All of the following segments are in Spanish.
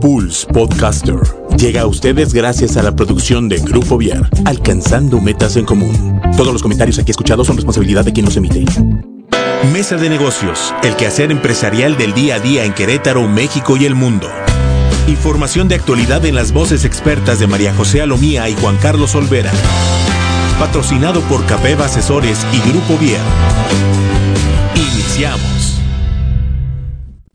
Pulse Podcaster llega a ustedes gracias a la producción de Grupo Viar, alcanzando metas en común. Todos los comentarios aquí escuchados son responsabilidad de quien los emite. Mesa de negocios, el quehacer empresarial del día a día en Querétaro, México y el mundo. Información de actualidad en las voces expertas de María José Alomía y Juan Carlos Olvera. Patrocinado por Capeva Asesores y Grupo Viar. Iniciamos.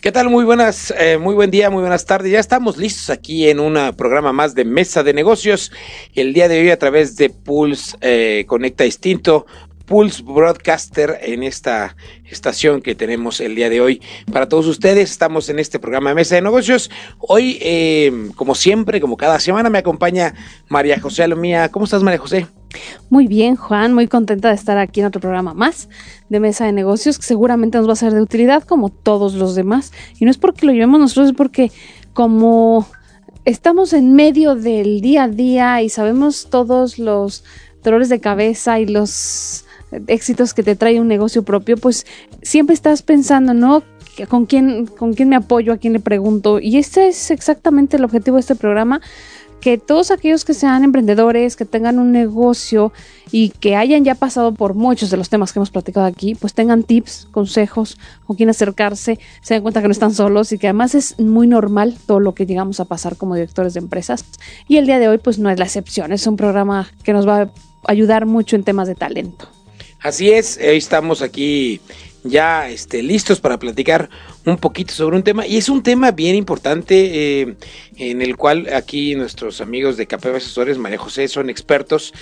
¿Qué tal? Muy buenas, eh, muy buen día, muy buenas tardes. Ya estamos listos aquí en un programa más de Mesa de Negocios. El día de hoy a través de Pulse eh, Conecta Distinto, Pulse Broadcaster en esta estación que tenemos el día de hoy para todos ustedes. Estamos en este programa de Mesa de Negocios. Hoy, eh, como siempre, como cada semana, me acompaña María José Alomía. ¿Cómo estás, María José? Muy bien, Juan, muy contenta de estar aquí en otro programa más de Mesa de Negocios que seguramente nos va a ser de utilidad como todos los demás. Y no es porque lo llevemos nosotros, es porque como estamos en medio del día a día y sabemos todos los dolores de cabeza y los éxitos que te trae un negocio propio, pues siempre estás pensando, ¿no? ¿Con quién, con quién me apoyo? ¿A quién le pregunto? Y este es exactamente el objetivo de este programa, que todos aquellos que sean emprendedores, que tengan un negocio y que hayan ya pasado por muchos de los temas que hemos platicado aquí, pues tengan tips, consejos, con quién acercarse, se den cuenta que no están solos y que además es muy normal todo lo que llegamos a pasar como directores de empresas. Y el día de hoy pues no es la excepción, es un programa que nos va a ayudar mucho en temas de talento. Así es, hoy estamos aquí ya este, listos para platicar un poquito sobre un tema y es un tema bien importante eh, en el cual aquí nuestros amigos de KPV Asesores, María José, son expertos.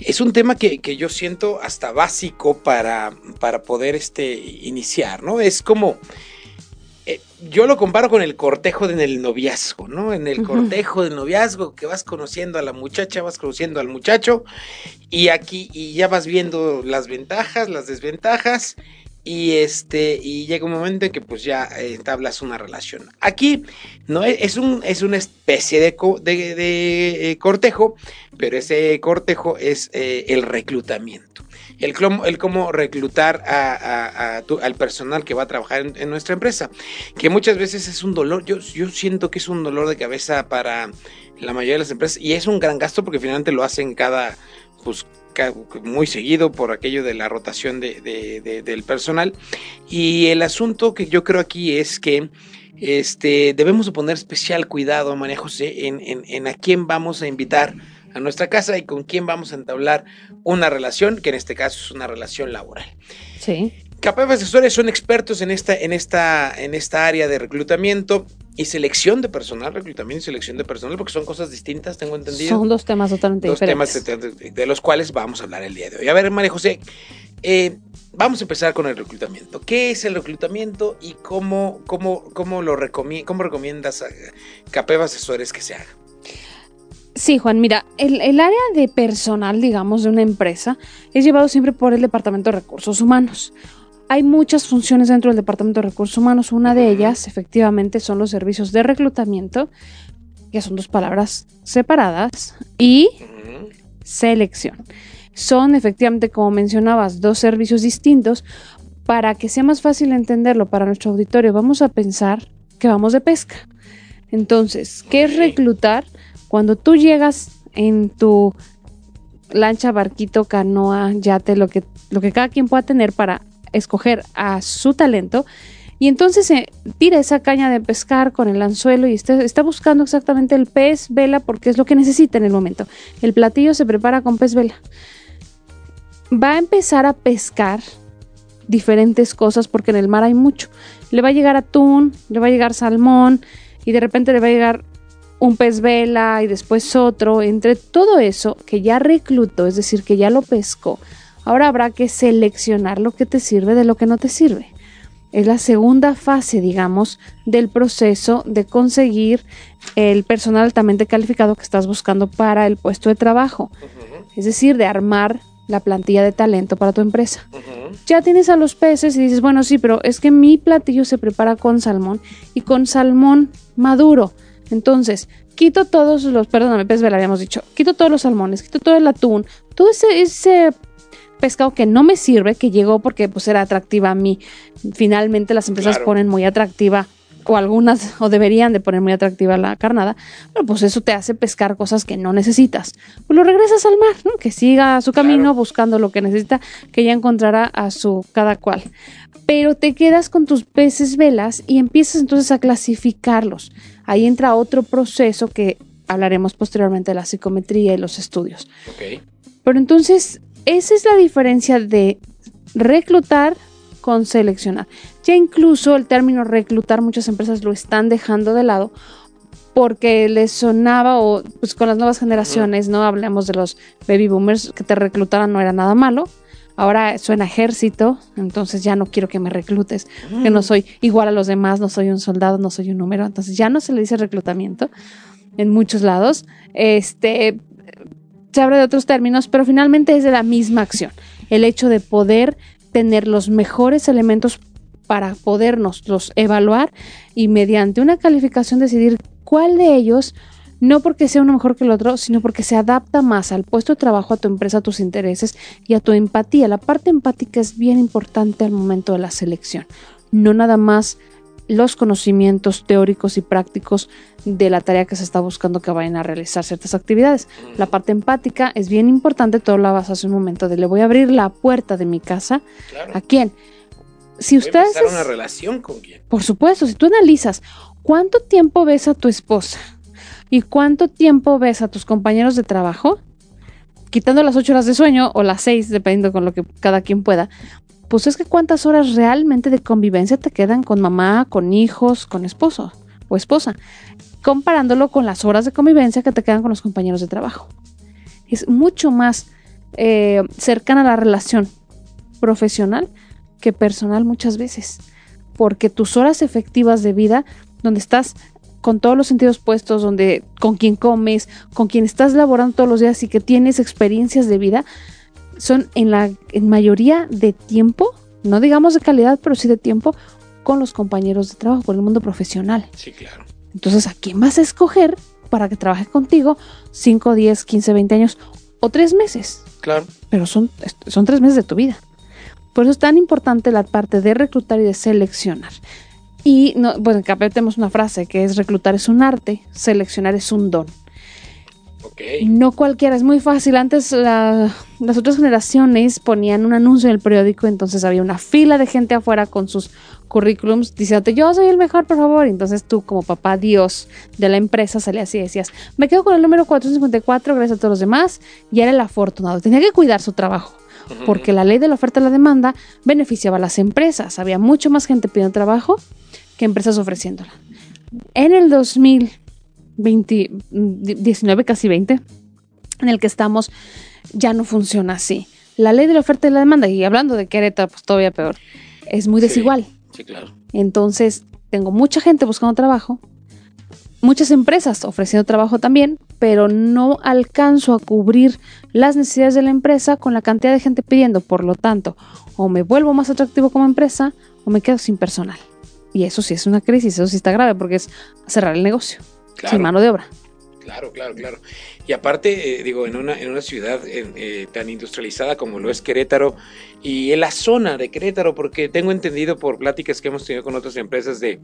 Es un tema que, que yo siento hasta básico para, para poder este, iniciar, ¿no? Es como... Eh, yo lo comparo con el cortejo en el noviazgo, ¿no? En el cortejo del noviazgo, que vas conociendo a la muchacha, vas conociendo al muchacho, y aquí, y ya vas viendo las ventajas, las desventajas, y este y llega un momento en que pues ya establas una relación. Aquí no es un es una especie de, de, eh, cortejo pero ese cortejo es eh, el reclutamiento. El, el cómo reclutar a, al personal que va a trabajar en, nuestra empresa que muchas veces es un dolor. Yo, yo siento que es un dolor de cabeza para la mayoría de las empresas y es un gran gasto porque finalmente lo hacen cada pues muy seguido por aquello de la rotación de, del personal. Y el asunto que yo creo aquí es que este, debemos poner especial cuidado, María José, en, en, a quién vamos a invitar a nuestra casa y con quién vamos a entablar una relación, que en este caso es una relación laboral. Sí. Capaz Asesores son expertos en esta, en, esta, en esta área de reclutamiento y selección de personal, reclutamiento y selección de personal, porque son cosas distintas, tengo entendido. Son dos temas totalmente dos diferentes. temas de, los cuales vamos a hablar el día de hoy. A ver, María José, eh, vamos a empezar con el reclutamiento. ¿Qué es el reclutamiento y cómo, cómo, cómo lo cómo recomiendas a Capeva Asesores que se haga? Sí, Juan, mira, el, el, área de personal, digamos, de una empresa es llevado siempre por el Departamento de Recursos Humanos. Hay muchas funciones dentro del Departamento de Recursos Humanos. Una de ellas, efectivamente, son los servicios de reclutamiento, que son dos palabras separadas, y selección. Son, efectivamente, como mencionabas, dos servicios distintos. Para que sea más fácil entenderlo para nuestro auditorio, vamos a pensar que vamos de pesca. Entonces, ¿qué es reclutar? Cuando tú llegas en tu lancha, barquito, canoa, yate, lo que, lo que cada quien pueda tener para escoger a su talento. Y entonces se tira esa caña de pescar con el anzuelo y está, está, buscando exactamente el pez vela porque es lo que necesita en el momento. El platillo se prepara con pez vela. Va a empezar a pescar diferentes cosas porque en el mar hay mucho. Le va a llegar atún, le va a llegar salmón y de repente le va a llegar un pez vela y después otro. Entre todo eso que ya reclutó, es decir, que ya lo pescó, Ahora habrá que seleccionar lo que te sirve de lo que no te sirve. Es la segunda fase, digamos, del proceso de conseguir el personal altamente calificado que estás buscando para el puesto de trabajo. Es decir, de armar la plantilla de talento para tu empresa. Ya tienes a los peces y dices, bueno, sí, pero es que mi platillo se prepara con salmón y con salmón maduro. Entonces, quito todos los, perdóname, pez vela, habíamos dicho, quito todos los salmones, quito todo el atún, todo ese, ese pescado que no me sirve, que llegó porque pues era atractiva a mí. Finalmente las empresas ponen muy atractiva o algunas, o deberían de poner muy atractiva la carnada, pero pues eso te hace pescar cosas que no necesitas. Pues lo regresas al mar, ¿no? Que siga su camino buscando lo que necesita, que ya encontrará a su cada cual. Pero te quedas con tus peces velas y empiezas entonces a clasificarlos. Ahí entra otro proceso que hablaremos posteriormente de la psicometría y los estudios. Pero entonces, esa es la diferencia de reclutar con seleccionar. Ya incluso el término reclutar muchas empresas lo están dejando de lado porque les sonaba o pues con las nuevas generaciones, ¿no? Hablamos de los baby boomers que te reclutaran no era nada malo. Ahora suena ejército, entonces ya no quiero que me reclutes, que no soy igual a los demás, no soy un soldado, no soy un número, entonces ya no se le dice reclutamiento en muchos lados. Este se habla de otros términos, pero finalmente es de la misma acción. El hecho de poder tener los mejores elementos para podernos los evaluar y mediante una calificación decidir cuál de ellos, no porque sea uno mejor que el otro, sino porque se adapta más al puesto de trabajo, a tu empresa, a tus intereses y a tu empatía. La parte empática es bien importante al momento de la selección. No nada más los conocimientos teóricos y prácticos de la tarea que se está buscando que vayan a realizar ciertas actividades. La parte empática es bien importante, todo lo vas hace un momento de le voy a abrir la puerta de mi casa. ¿A quién? Si ustedes una relación con quién. Por supuesto, si tú analizas cuánto tiempo ves a tu esposa y cuánto tiempo ves a tus compañeros de trabajo, quitando las ocho horas de sueño o las seis, dependiendo con lo que cada quien pueda, pues es que cuántas horas realmente de convivencia te quedan con mamá, con hijos, con esposo o esposa, comparándolo con las horas de convivencia que te quedan con los compañeros de trabajo. Es mucho más eh, cercana la relación profesional que personal muchas veces, porque tus horas efectivas de vida, donde estás con todos los sentidos puestos, donde con quien comes, con quien estás laborando todos los días y que tienes experiencias de vida, son en la en mayoría de tiempo, no digamos de calidad, pero sí de tiempo, con los compañeros de trabajo, con el mundo profesional. Sí, claro. Entonces, ¿a quién vas a escoger para que trabaje contigo 5, 10, 15, 20 años o 3 meses? Claro. Pero son, son 3 meses de tu vida. Por eso es tan importante la parte de reclutar y de seleccionar. Y no, bueno, acá tenemos una frase que es reclutar es un arte, seleccionar es un don. No cualquiera, es muy fácil. Antes las otras generaciones ponían un anuncio en el periódico, entonces había una fila de gente afuera con sus currículums diciéndote yo soy el mejor, por favor. Entonces tú como papá Dios de la empresa salías y decías, me quedo con el número 454 gracias a todos los demás y era el afortunado. Tenía que cuidar su trabajo porque la ley de la oferta y la demanda beneficiaba a las empresas. Había mucho más gente pidiendo trabajo que empresas ofreciéndola. En el 2000 20, 19, casi 20, en el que estamos, ya no funciona así. La ley de la oferta y la demanda, y hablando de Querétaro, pues todavía peor, es muy desigual. Sí, claro. Entonces, tengo mucha gente buscando trabajo, muchas empresas ofreciendo trabajo también, pero no alcanzo a cubrir las necesidades de la empresa con la cantidad de gente pidiendo. Por lo tanto, o me vuelvo más atractivo como empresa o me quedo sin personal. Y eso sí es una crisis, eso sí está grave porque es cerrar el negocio sin mano de obra. Claro, claro, claro. Y aparte, eh, digo, en una, en una ciudad eh, tan industrializada como lo es Querétaro y en la zona de Querétaro, porque tengo entendido por pláticas que hemos tenido con otras empresas de,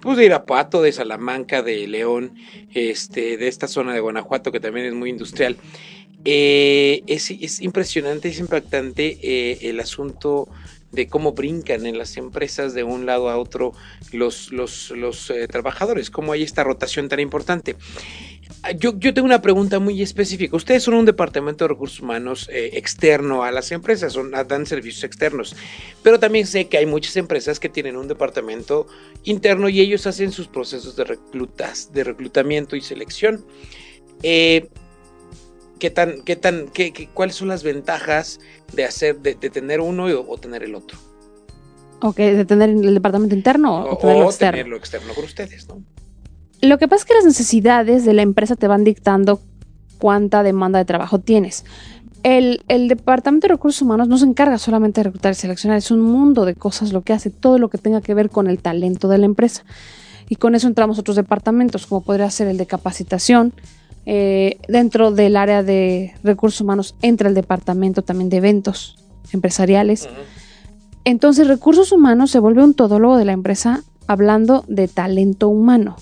pues, de Irapuato, de Salamanca, de León, este, de esta zona de Guanajuato, que también es muy industrial. Eh, es, es, impresionante, es impactante el asunto de cómo brincan en las empresas de un lado a otro los, los, los eh, trabajadores, cómo hay esta rotación tan importante. Yo, yo, tengo una pregunta muy específica. Ustedes son un departamento de recursos humanos eh, externo a las empresas, son, dan servicios externos, pero también sé que hay muchas empresas que tienen un departamento interno y ellos hacen sus procesos de reclutas, de reclutamiento y selección. Eh, ¿Qué tan, qué tan, qué, cuáles son las ventajas de hacer, de, tener uno o, tener el otro? Ok, de tener el departamento interno o, tenerlo externo. tenerlo externo con ustedes, ¿no? Lo que pasa es que las necesidades de la empresa te van dictando cuánta demanda de trabajo tienes. El, el, Departamento de Recursos Humanos no se encarga solamente de reclutar y seleccionar, es un mundo de cosas lo que hace, todo lo que tenga que ver con el talento de la empresa. Y con eso entramos otros departamentos, como podría ser el de capacitación, eh, dentro del área de recursos humanos entra el departamento también de eventos empresariales. Entonces, recursos humanos se vuelve un todólogo de la empresa hablando de talento humano.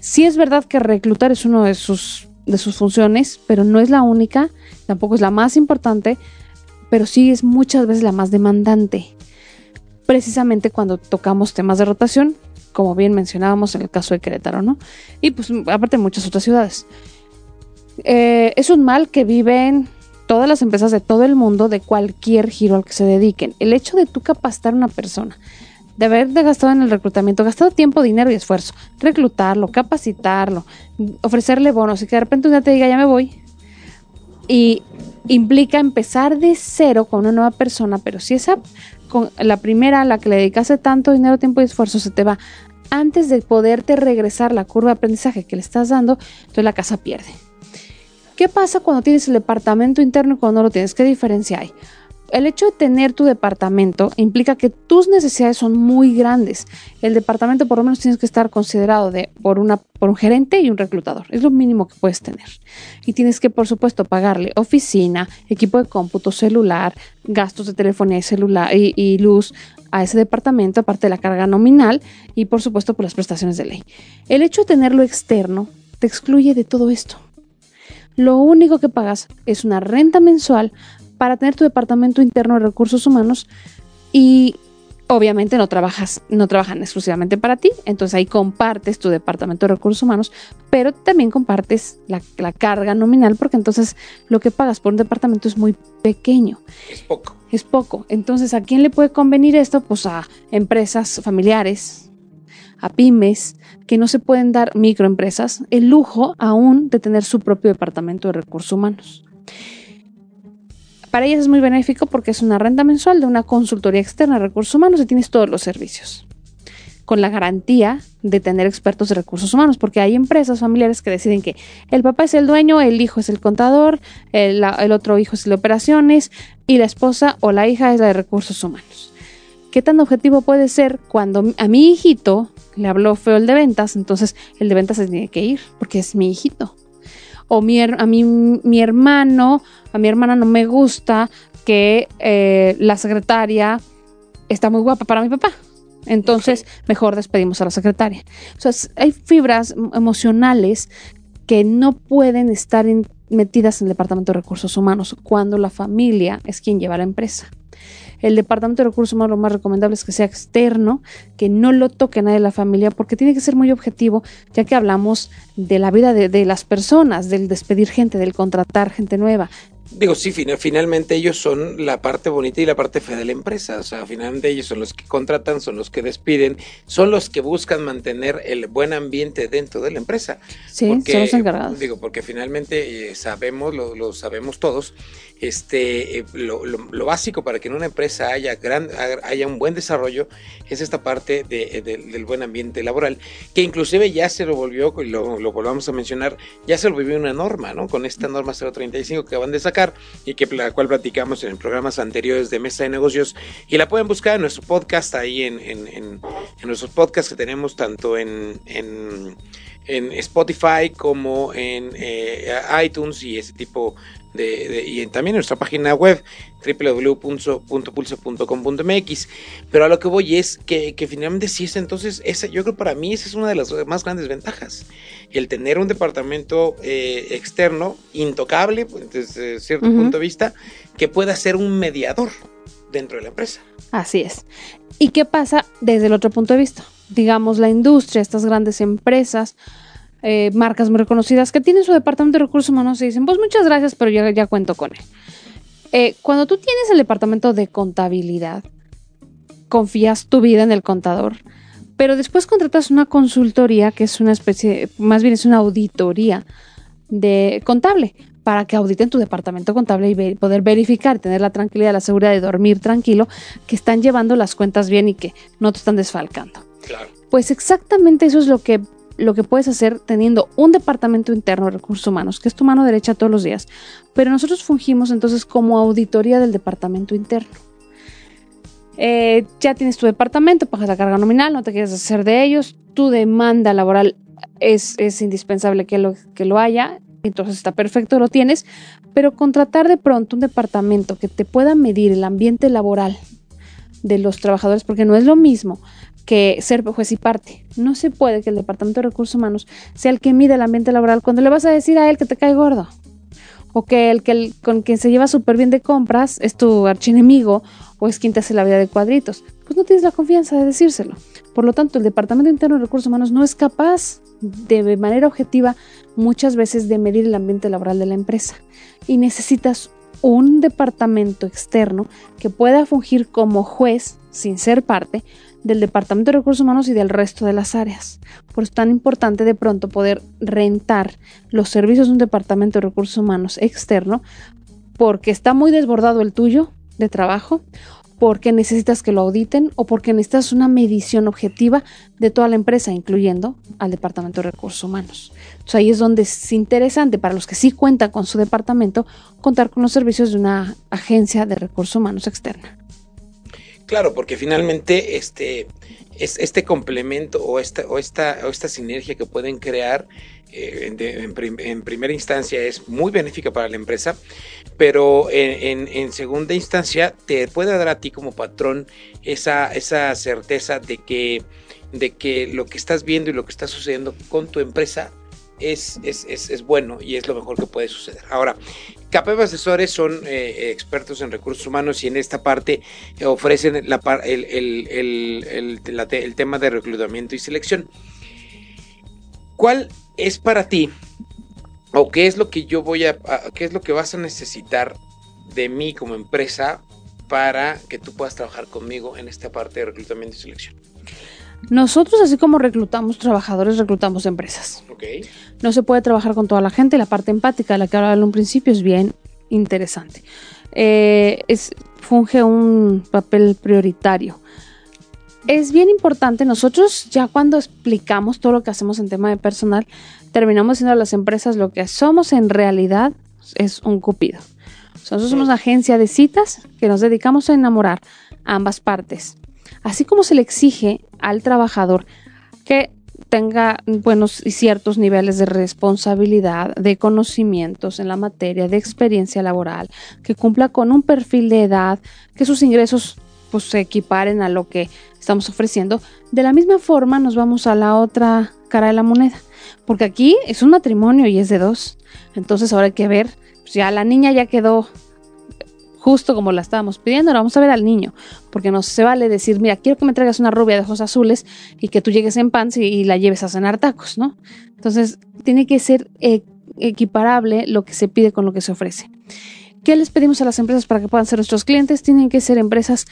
Sí es verdad que reclutar es uno de sus, de sus funciones, pero no es la única, tampoco es la más importante, pero sí es muchas veces la más demandante. Precisamente cuando tocamos temas de rotación, como bien mencionábamos en el caso de Querétaro, ¿no? Y pues aparte muchas otras ciudades. Eh, es un mal que viven todas las empresas de todo el mundo, de cualquier giro al que se dediquen. El hecho de tú capacitar a una persona, de haber gastado en el reclutamiento, gastado tiempo, dinero y esfuerzo, reclutarlo, capacitarlo, ofrecerle bonos y que de repente un día te diga ya me voy. Y implica empezar de cero con una nueva persona, pero si esa, con la primera a la que le dedicaste tanto dinero, tiempo y esfuerzo se te va antes de poderte regresar la curva de aprendizaje que le estás dando, entonces la casa pierde. ¿Qué pasa cuando tienes el departamento interno y cuando no lo tienes? ¿Qué diferencia hay? El hecho de tener tu departamento implica que tus necesidades son muy grandes. El departamento por lo menos tienes que estar considerado de, por, una, un gerente y un reclutador. Es lo mínimo que puedes tener. Y tienes que, por supuesto, pagarle oficina, equipo de cómputo, celular, gastos de telefonía y, celular, y, luz a ese departamento, aparte de la carga nominal y, por supuesto, por las prestaciones de ley. El hecho de tenerlo externo te excluye de todo esto. Lo único que pagas es una renta mensual para tener tu departamento interno de recursos humanos y obviamente no trabajas, no trabajan exclusivamente para ti, entonces ahí compartes tu departamento de recursos humanos, pero también compartes la, la, carga nominal porque entonces lo que pagas por un departamento es muy pequeño. Es poco. Es poco. Entonces, ¿a quién le puede convenir esto? Pues a empresas familiares, a pymes, que no se pueden dar microempresas el lujo aún de tener su propio departamento de recursos humanos. Para ellas es muy benéfico porque es una renta mensual de una consultoría externa de recursos humanos y tienes todos los servicios. Con la garantía de tener expertos de recursos humanos, porque hay empresas familiares que deciden que el papá es el dueño, el hijo es el contador, el, otro hijo es el de operaciones y la esposa o la hija es la de recursos humanos. ¿Qué tan objetivo puede ser cuando a mi hijito le habló feo el de ventas, entonces el de ventas se tiene que ir porque es mi hijito? O mi, a mí, mi hermano, a mi hermana no me gusta que eh, la secretaria está muy guapa para mi papá. Entonces, mejor despedimos a la secretaria. O sea, hay fibras emocionales que no pueden estar metidas en el Departamento de Recursos Humanos cuando la familia es quien lleva la empresa. El departamento de recursos humanos lo más recomendable es que sea externo, que no lo toque nadie de la familia, porque tiene que ser muy objetivo, ya que hablamos de la vida de, de las personas, del despedir gente, del contratar gente nueva, Digo, sí, finalmente ellos son la parte bonita y la parte fea de la empresa. O sea, finalmente ellos son los que contratan, son los que despiden, son los que buscan mantener el buen ambiente dentro de la empresa. Sí, son los encargados. Digo, porque finalmente eh, sabemos, lo, lo, sabemos todos, este, eh, lo, lo, básico para que en una empresa haya, gran, haya un buen desarrollo es esta parte de, de, del buen ambiente laboral, que inclusive ya se lo volvió, lo, lo volvamos a mencionar, ya se lo volvió una norma, ¿no? Con esta norma 035 que van de sacar y que la cual platicamos en programas anteriores de Mesa de Negocios. Y la pueden buscar en nuestro podcast ahí en, en, nuestros podcasts que tenemos tanto en, en, Spotify como en eh, iTunes y ese tipo de, y también en nuestra página web www.pulso.com.mx. Pero a lo que voy es que, que finalmente sí es entonces, esa, yo creo para mí esa es una de las más grandes ventajas. El tener un departamento eh, externo, intocable pues, desde cierto punto de vista, que pueda ser un mediador dentro de la empresa. Así es. ¿Y qué pasa desde el otro punto de vista? Digamos, la industria, estas grandes empresas, eh, marcas muy reconocidas que tienen su departamento de recursos humanos y dicen, pues muchas gracias, pero ya, ya cuento con él. Eh, cuando tú tienes el departamento de contabilidad, confías tu vida en el contador, pero después contratas una consultoría que es una especie, más bien es una auditoría de contable para que auditen tu departamento contable y poder verificar, tener la tranquilidad, la seguridad de dormir tranquilo, que están llevando las cuentas bien y que no te están desfalcando. Claro. Pues exactamente eso es lo que lo que puedes hacer teniendo un departamento interno de recursos humanos, que es tu mano derecha todos los días. Pero nosotros fungimos entonces como auditoría del departamento interno. Eh, ya tienes tu departamento, pagas la carga nominal, no te quieres hacer de ellos, tu demanda laboral es, es indispensable que lo, que lo haya, entonces está perfecto, lo tienes, pero contratar de pronto un departamento que te pueda medir el ambiente laboral de los trabajadores, porque no es lo mismo que ser juez y parte. No se puede que el Departamento de Recursos Humanos sea el que mide el ambiente laboral cuando le vas a decir a él que te cae gordo. O que el que con quien se lleva súper bien de compras es tu archienemigo o es quien te hace la vida de cuadritos. Pues no tienes la confianza de decírselo. Por lo tanto, el Departamento Interno de Recursos Humanos no es capaz de manera objetiva muchas veces de medir el ambiente laboral de la empresa. Y necesitas un departamento externo que pueda fungir como juez, sin ser parte, del Departamento de Recursos Humanos y del resto de las áreas. Por eso es tan importante de pronto poder rentar los servicios de un Departamento de Recursos Humanos externo porque está muy desbordado el tuyo de trabajo, porque necesitas que lo auditen o porque necesitas una medición objetiva de toda la empresa, incluyendo al Departamento de Recursos Humanos. Entonces ahí es donde es interesante para los que sí cuentan con su departamento contar con los servicios de una agencia de recursos humanos externa. Claro, porque finalmente este, es, este complemento o esta, o, esta, o esta sinergia que pueden crear eh, en, primera instancia es muy benéfica para la empresa, pero en, segunda instancia te puede dar a ti como patrón esa, esa certeza de que, de que lo que estás viendo y lo que está sucediendo con tu empresa es, es, bueno y es lo mejor que puede suceder. Ahora, KPM Asesores son eh, expertos en recursos humanos y en esta parte ofrecen el, el, tema de reclutamiento y selección. ¿Cuál es para ti o qué es lo que yo voy a, qué es lo que vas a necesitar de mí como empresa para que tú puedas trabajar conmigo en esta parte de reclutamiento y selección? Nosotros, así como reclutamos trabajadores, reclutamos empresas. No se puede trabajar con toda la gente. La parte empática de la que hablaba en un principio es bien interesante. Eh, es, funge un papel prioritario. Es bien importante, nosotros ya cuando explicamos todo lo que hacemos en tema de personal, terminamos diciendo a las empresas lo que somos en realidad es un cupido. Nosotros somos una agencia de citas que nos dedicamos a enamorar a ambas partes así como se le exige al trabajador que tenga buenos y ciertos niveles de responsabilidad, de conocimientos en la materia, de experiencia laboral, que cumpla con un perfil de edad, que sus ingresos pues, se equiparen a lo que estamos ofreciendo. De la misma forma nos vamos a la otra cara de la moneda, porque aquí es un matrimonio y es de dos. Entonces ahora hay que ver, pues ya la niña ya quedó justo como la estábamos pidiendo, ahora vamos a ver al niño, porque no se vale decir, mira, quiero que me traigas una rubia de ojos azules y que tú llegues en pants y, la lleves a cenar tacos, ¿no? Entonces, tiene que ser eh, equiparable lo que se pide con lo que se ofrece. ¿Qué les pedimos a las empresas para que puedan ser nuestros clientes? Tienen que ser empresas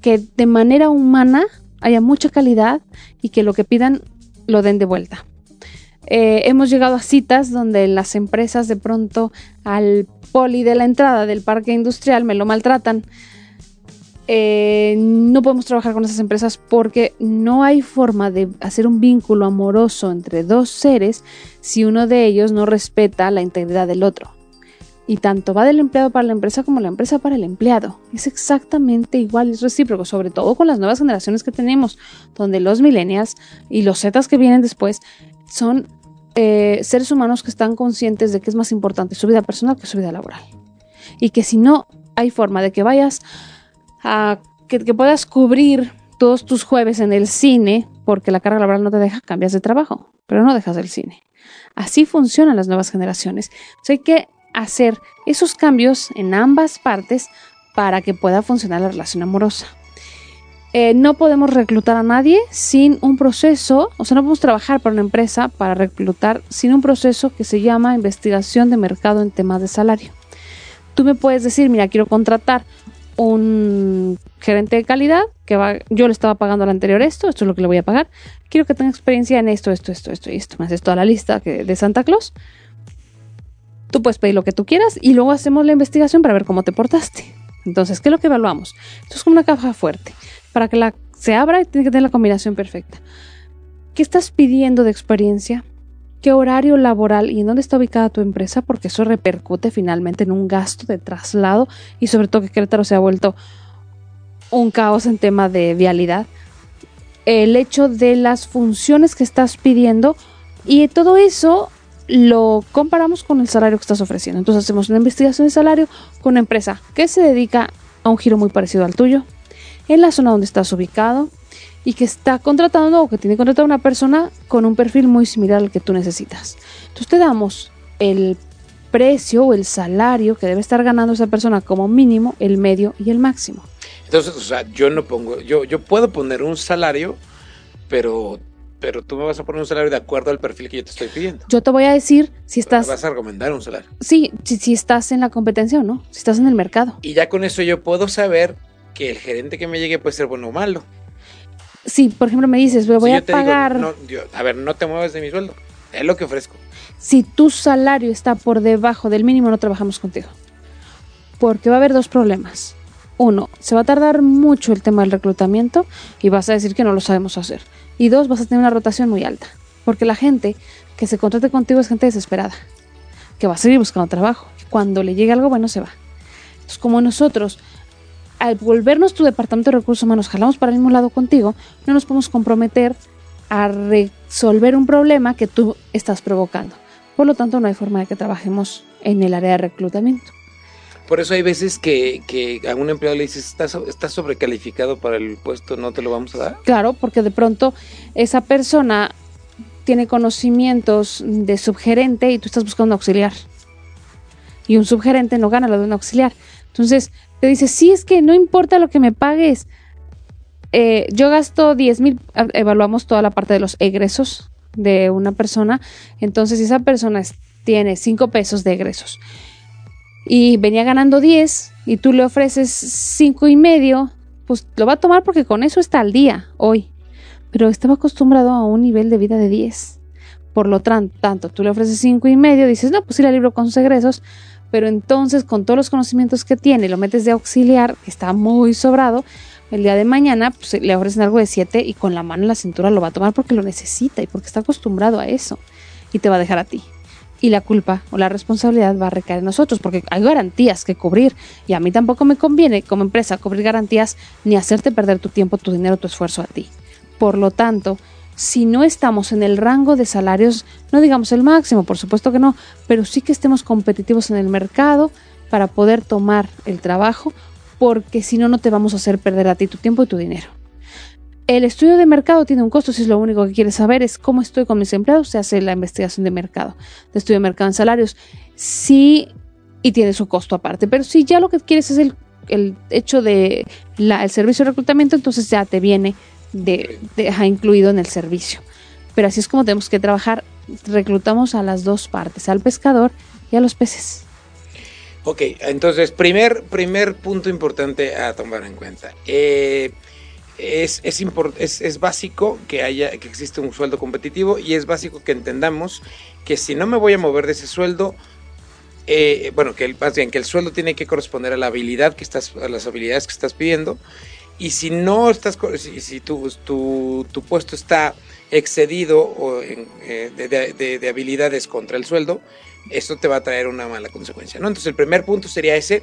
que de manera humana haya mucha calidad y que lo que pidan lo den de vuelta. Eh, hemos llegado a citas donde las empresas de pronto al poli de la entrada del parque industrial me lo maltratan. Eh, no podemos trabajar con esas empresas porque no hay forma de hacer un vínculo amoroso entre dos seres si uno de ellos no respeta la integridad del otro. Y tanto va del empleado para la empresa como la empresa para el empleado. Es exactamente igual, es recíproco, sobre todo con las nuevas generaciones que tenemos, donde los millennials y los zetas que vienen después son eh, seres humanos que están conscientes de que es más importante su vida personal que su vida laboral. Y que si no hay forma de que vayas a que, puedas cubrir todos tus jueves en el cine, porque la carga laboral no te deja, cambias de trabajo, pero no dejas el cine. Así funcionan las nuevas generaciones. hay que hacer esos cambios en ambas partes para que pueda funcionar la relación amorosa. Eh, no podemos reclutar a nadie sin un proceso, o sea, no podemos trabajar para una empresa para reclutar sin un proceso que se llama investigación de mercado en temas de salario. Tú me puedes decir, mira, quiero contratar un gerente de calidad que va, yo le estaba pagando al anterior esto, esto es lo que le voy a pagar. Quiero que tenga experiencia en esto, esto, esto, esto y esto. Me haces toda la lista de Santa Claus. Tú puedes pedir lo que tú quieras y luego hacemos la investigación para ver cómo te portaste. Entonces, ¿qué es lo que evaluamos? Esto es como una caja fuerte para que la, se abra tiene que tener la combinación perfecta. ¿Qué estás pidiendo de experiencia? ¿Qué horario laboral y en dónde está ubicada tu empresa? Porque eso repercute finalmente en un gasto de traslado y sobre todo que Querétaro se ha vuelto un caos en tema de vialidad. El hecho de las funciones que estás pidiendo y todo eso lo comparamos con el salario que estás ofreciendo. Entonces hacemos una investigación de salario con una empresa que se dedica a un giro muy parecido al tuyo, en la zona donde estás ubicado y que está contratando o que tiene contratado una persona con un perfil muy similar al que tú necesitas. Entonces te damos el precio o el salario que debe estar ganando esa persona como mínimo, el medio y el máximo. Entonces, o sea, yo no pongo, yo, yo puedo poner un salario, pero, pero tú me vas a poner un salario de acuerdo al perfil que yo te estoy pidiendo. Yo te voy a decir si estás... Vas a recomendar un salario. Sí, si, si estás en la competencia o no, si estás en el mercado. Y ya con eso yo puedo saber que el gerente que me llegue puede ser bueno o malo. Sí, por ejemplo, me dices, voy Si a digo, pagar... no, yo- a ver, no te muevas de mi sueldo. Es lo que ofrezco. si tu salario está por debajo del mínimo, no trabajamos contigo. Porque va a haber dos problemas. Uno, se va a tardar mucho el tema del reclutamiento y vas a decir que no lo sabemos hacer. Y dos, vas a tener una rotación muy alta. Porque la gente que se contrate contigo es gente desesperada, que va a seguir buscando trabajo. Cuando le llegue algo bueno, se va. Entonces, como nosotros, al volvernos tu departamento de recursos humanos, jalamos para el mismo lado contigo, no nos podemos comprometer a resolver un problema que tú estás provocando. Por lo tanto, no hay forma de que trabajemos en el área de reclutamiento. Por eso hay veces que, que a un empleado le dices, estás, estás sobrecalificado para el puesto, no te lo vamos a dar. Claro, porque de pronto esa persona tiene conocimientos de subgerente y tú estás buscando un auxiliar. Y un subgerente no gana lo de un auxiliar. Entonces te dice, sí, es que no importa lo que me pagues. Eh, yo gasto 10 mil, evaluamos toda la parte de los egresos de una persona. Entonces, si esa persona tiene 5 pesos de egresos y venía ganando 10 y tú le ofreces 5 y medio, pues lo va a tomar porque con eso está al día hoy. Pero estaba acostumbrado a un nivel de vida de 10. Por lo tanto, tú le ofreces 5 y medio, dices, no, pues sí la libro con sus egresos, pero entonces con todos los conocimientos que tiene, lo metes de auxiliar, está muy sobrado, el día de mañana pues, le ofrecen algo de 7 y con la mano en la cintura lo va a tomar porque lo necesita y porque está acostumbrado a eso. Y te va a dejar a ti. Y la culpa o la responsabilidad va a recaer en nosotros porque hay garantías que cubrir y a mí tampoco me conviene como empresa cubrir garantías ni hacerte perder tu tiempo, tu dinero, tu esfuerzo a ti. Por lo tanto, si no estamos en el rango de salarios, no digamos el máximo, por supuesto que no, pero sí que estemos competitivos en el mercado para poder tomar el trabajo, porque si no, no te vamos a hacer perder a ti tu tiempo y tu dinero. El estudio de mercado tiene un costo, si es lo único que quieres saber, es cómo estoy con mis empleados, se hace la investigación de mercado, estudio de mercado en salarios. Sí, y tiene su costo aparte, pero si ya lo que quieres es el, el hecho de el servicio de reclutamiento, entonces ya te viene de, de- incluido en el servicio. Pero así es como tenemos que trabajar. Reclutamos a las dos partes, al pescador y a los peces. Ok, entonces, primer, primer punto importante a tomar en cuenta. Eh, es, es, es, básico que haya, que existe un sueldo competitivo y es básico que entendamos que si no me voy a mover de ese sueldo, eh, bueno, que el, más que el sueldo tiene que corresponder a la habilidad que estás, a las habilidades que estás pidiendo. Y si no estás, si, si tu, tu, tu puesto está excedido o en, eh, de- de habilidades contra el sueldo, esto te va a traer una mala consecuencia, ¿no? Entonces el primer punto sería ese,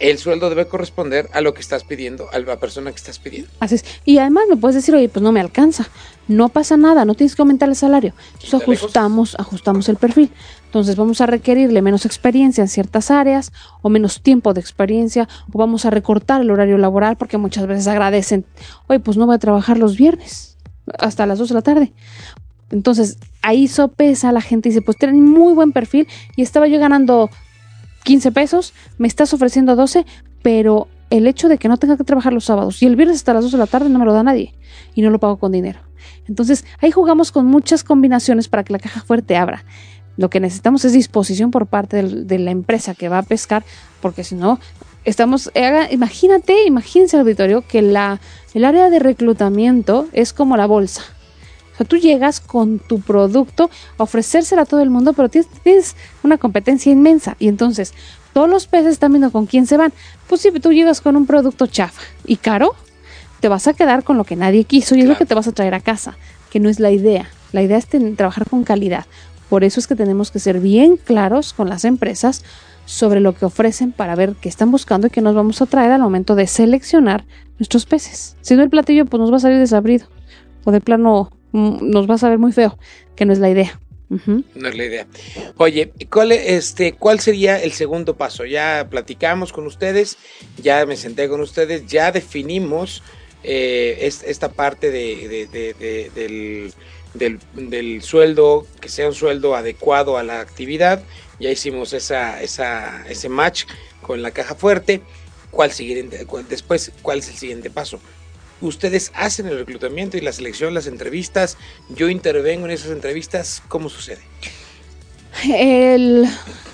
el sueldo debe corresponder a lo que estás pidiendo, a la persona que estás pidiendo. Así es. Y además me puedes decir, oye, pues no me alcanza. No pasa nada, no tienes que aumentar el salario. Entonces ajustamos, ajustamos el perfil. Entonces vamos a requerirle menos experiencia en ciertas áreas o menos tiempo de experiencia o vamos a recortar el horario laboral porque muchas veces agradecen, oye, pues no voy a trabajar los viernes hasta las 2 de la tarde. Entonces ahí sopesa la gente y dice, pues tienen muy buen perfil y estaba yo ganando 15 pesos, me estás ofreciendo 12, pero el hecho de que no tenga que trabajar los sábados y el viernes hasta las 2 de la tarde no me lo da nadie y no lo pago con dinero. Entonces ahí jugamos con muchas combinaciones para que la caja fuerte abra. Lo que necesitamos es disposición por parte de la empresa que va a pescar, porque si no, estamos, eh, imagínate, imagínense auditorio, que la, el área de reclutamiento es como la bolsa. Sea, tú llegas con tu producto a ofrecérsela a todo el mundo, pero tienes, tienes una competencia inmensa. Y entonces, todos los peces están viendo con quién se van. Pues si tú llegas con un producto chafa y caro, te vas a quedar con lo que nadie quiso y es lo que te vas a traer a casa, que no es la idea. La idea es ten- trabajar con calidad. Por eso es que tenemos que ser bien claros con las empresas sobre lo que ofrecen para ver qué están buscando y qué nos vamos a traer al momento de seleccionar nuestros peces. Si no el platillo, pues nos va a salir desabrido. O de plano nos va a saber muy feo, que no es la idea. No es la idea. Oye, ¿cuál, este, ¿cuál sería el segundo paso? Ya platicamos con ustedes, ya me senté con ustedes, ya definimos eh, es, esta parte de, de- de- de- del, del, sueldo, que sea un sueldo adecuado a la actividad. Ya hicimos esa, esa, ese match con la caja fuerte. ¿Cuál siguiente, después, ¿cuál es el siguiente paso? Ustedes hacen el reclutamiento y la selección, las entrevistas. Yo intervengo en esas entrevistas. ¿Cómo sucede?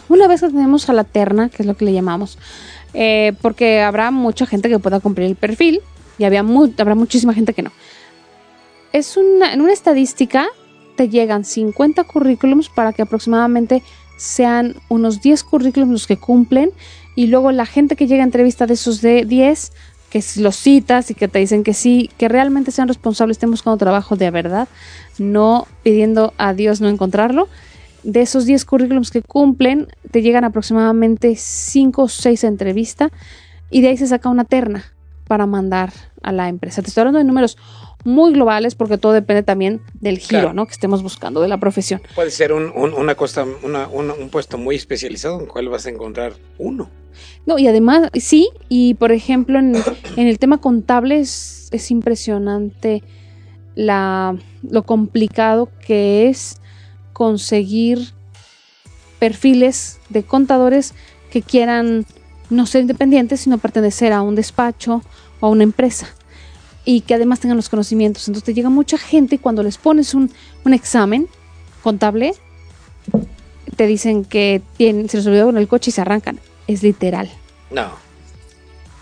Una vez que tenemos a la terna, que es lo que le llamamos, eh, porque habrá mucha gente que pueda cumplir el perfil y había habrá muchísima gente que no. Es en una estadística te llegan 50 currículums para que aproximadamente sean unos 10 currículums los que cumplen y luego la gente que llega a entrevista de esos de 10 que los citas y que te dicen que sí, que realmente sean responsables, estén buscando trabajo de verdad, no pidiendo a Dios no encontrarlo. De esos 10 currículums que cumplen, te llegan aproximadamente 5 o 6 a entrevista y de ahí se saca una terna para mandar a la empresa. Te estoy hablando de números muy globales porque todo depende también del giro Claro. ¿no? que estemos buscando, de la profesión. Puede ser un, un- una costa, una- una- un puesto muy especializado en el cual vas a encontrar uno. No, y además, sí, y por ejemplo, en, en el tema contable es, es impresionante la, lo complicado que es conseguir perfiles de contadores que quieran no ser independientes, sino pertenecer a un despacho o a una empresa y que además tengan los conocimientos. Entonces te llega mucha gente y cuando les pones un, un examen contable, te dicen que tienen, se les olvidó con el coche y se arrancan. Es literal. No.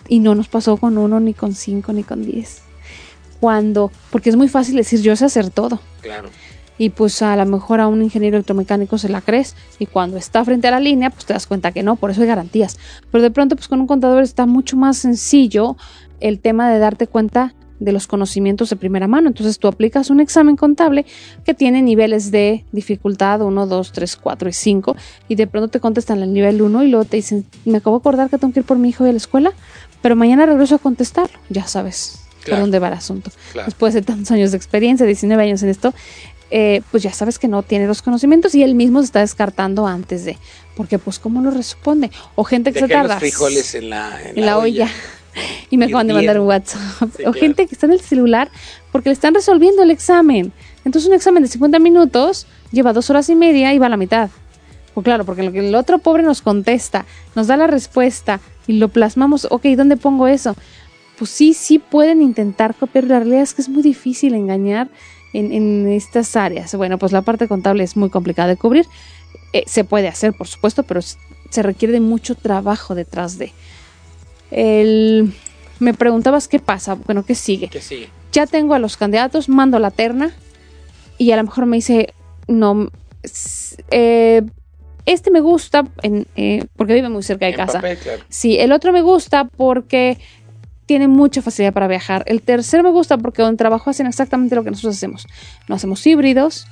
Y no nos pasó con uno, ni con cinco, ni con diez. Cuando, porque es muy fácil decir yo sé hacer todo. Claro. Y pues a lo mejor a un ingeniero electromecánico se la crees. Y cuando está frente a la línea, pues te das cuenta que no, por eso hay garantías. Pero de pronto, pues con un contador está mucho más sencillo el tema de darte cuenta de los conocimientos de primera mano. Entonces tú aplicas un examen contable que tiene niveles de dificultad 1, 2, 3, 4 y 5 y de pronto te contestan el nivel 1 y luego te dicen, me acabo de acordar que tengo que ir por mi hijo a la escuela, pero mañana regreso a contestarlo. Ya sabes por Claro. dónde va el asunto. Claro. Después de tantos años de experiencia, 19 años en esto, eh, pues ya sabes que no tiene los conocimientos y él mismo se está descartando antes de, porque pues cómo lo responde. O gente que De se tarda los frijoles en la, en la olla. Y me acaban de mandar un WhatsApp. Sí, o claro. gente que está en el celular porque le están resolviendo el examen. Entonces un examen de 50 minutos lleva dos horas y media y va a la mitad. Pues claro, porque el otro pobre nos contesta, nos da la respuesta y lo plasmamos, ok, ¿dónde pongo eso? Pues sí, sí pueden intentar copiar, la realidad es que es muy difícil engañar en, en estas áreas. Bueno, pues la parte contable es muy complicada de cubrir. Eh, se puede hacer, por supuesto, pero se requiere de mucho trabajo detrás de. El, me preguntabas qué pasa, bueno, qué sigue. Que sí. Ya tengo a los candidatos, mando la terna y a lo mejor me dice, no, eh, este me gusta en, eh, porque vive muy cerca de En casa. papel, claro. Sí, el otro me gusta porque tiene mucha facilidad para viajar. El tercero me gusta porque donde trabajo hacen exactamente lo que nosotros hacemos. No hacemos híbridos,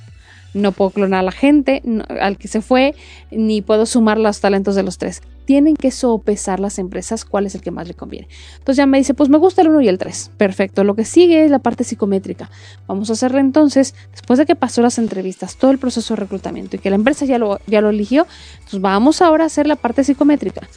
no puedo clonar a la gente al que se fue, ni puedo sumar los talentos de los tres. Tienen que sopesar las empresas cuál es el que más le conviene. Entonces ya me dice, pues me gusta el 1 y el 3. Perfecto. Lo que sigue es la parte psicométrica. Vamos a hacerle entonces, después de que pasó las entrevistas, todo el proceso de reclutamiento y que la empresa ya lo, ya lo eligió, entonces vamos ahora a hacer la parte psicométrica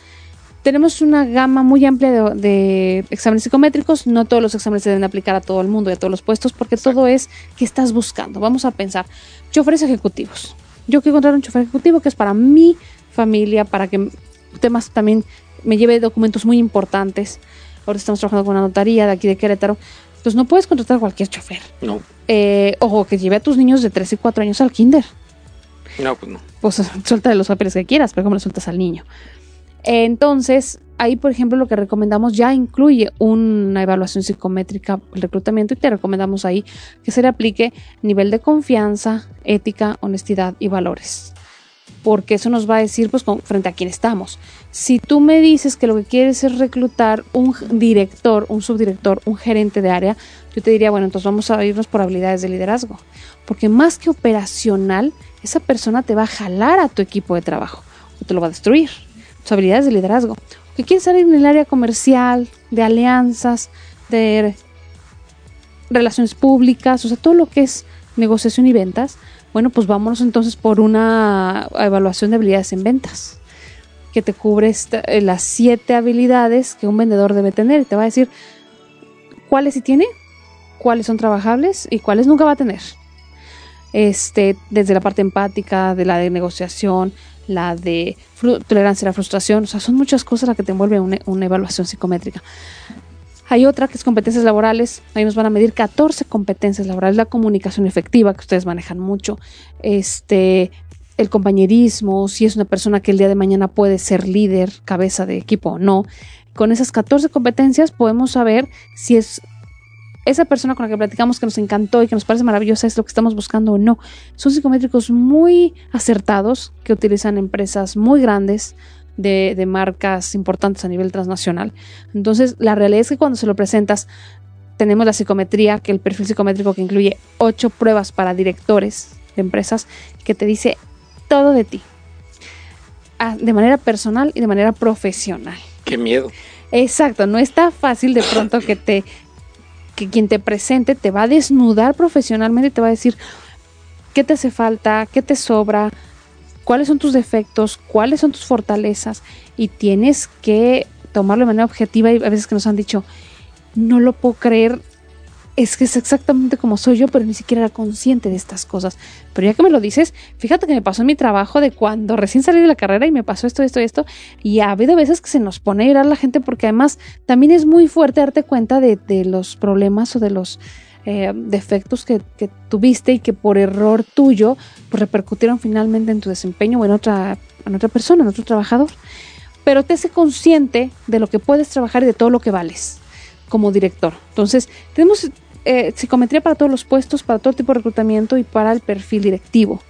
tenemos una gama muy amplia de, de exámenes psicométricos. No todos los exámenes se deben aplicar a todo el mundo y a todos los puestos, porque todo es que estás buscando. Vamos a pensar, choferes ejecutivos. Yo quiero encontrar un chofer ejecutivo que es para mi familia, para que temas también me lleve documentos muy importantes. Ahora estamos trabajando con una notaría de aquí de Querétaro. Entonces no puedes contratar a cualquier chofer. No. Eh, ojo, que lleve a tus niños de 3 y 4 años al kinder No, pues no. pues suelta los papeles que quieras, pero ¿cómo le sueltas al niño? Entonces, ahí, por ejemplo, lo que recomendamos ya incluye una evaluación psicométrica, el reclutamiento, y te recomendamos ahí que se le aplique nivel de confianza, ética, honestidad y valores. Porque eso nos va a decir, pues, con- frente a quién estamos. Si tú me dices que lo que quieres es reclutar un director, un subdirector, un gerente de área, yo te diría, bueno, entonces vamos a irnos por habilidades de liderazgo. Porque más que operacional, esa persona te va a jalar a tu equipo de trabajo o te lo va a destruir. Tus habilidades de liderazgo. Que quieres salir en el área comercial, de alianzas, de relaciones públicas, o sea, todo lo que es negociación y ventas. Bueno, pues vámonos entonces por una evaluación de habilidades en ventas que te cubre eh, las siete habilidades que un vendedor debe tener te va a decir cuáles sí tiene, cuáles son trabajables y cuáles nunca va a tener. Este, desde la parte empática, de la de negociación, la de tolerancia a la frustración, o sea, son muchas cosas las que te envuelve una, una evaluación psicométrica. Hay otra que es competencias laborales. Ahí nos van a medir 14 competencias laborales. La comunicación efectiva, que ustedes manejan mucho. Este, el compañerismo, si es una persona que el día de mañana puede ser líder, cabeza de equipo o no. Con esas 14 competencias podemos saber si es esa persona con la que platicamos que nos encantó y que nos parece maravillosa es lo que estamos buscando o no. Son psicométricos muy acertados que utilizan empresas muy grandes de, marcas importantes a nivel transnacional. Entonces, la realidad es que cuando se lo presentas, tenemos la psicometría, que el perfil psicométrico que incluye ocho pruebas para directores de empresas, que te dice todo de ti, ah, de manera personal y de manera profesional. Qué miedo. Exacto, no está fácil de pronto que te que quien te presente te va a desnudar profesionalmente y te va a decir qué te hace falta, qué te sobra, cuáles son tus defectos, cuáles son tus fortalezas y tienes que tomarlo de manera objetiva y a veces que nos han dicho, no lo puedo creer, es que es exactamente como soy yo, pero ni siquiera era consciente de estas cosas. Pero ya que me lo dices, fíjate que me pasó en mi trabajo de cuando recién salí de la carrera y me pasó esto, esto, esto, y ha habido veces que se nos pone a llorar la gente porque además también es muy fuerte darte cuenta de, de los problemas o de los eh, defectos que, que, tuviste y que por error tuyo pues repercutieron finalmente en tu desempeño o en otra, en otra persona, en otro trabajador. Pero te hace consciente de lo que puedes trabajar y de todo lo que vales como director. Entonces, tenemos eh, psicometría para todos los puestos, para todo tipo de reclutamiento y para el perfil directivo.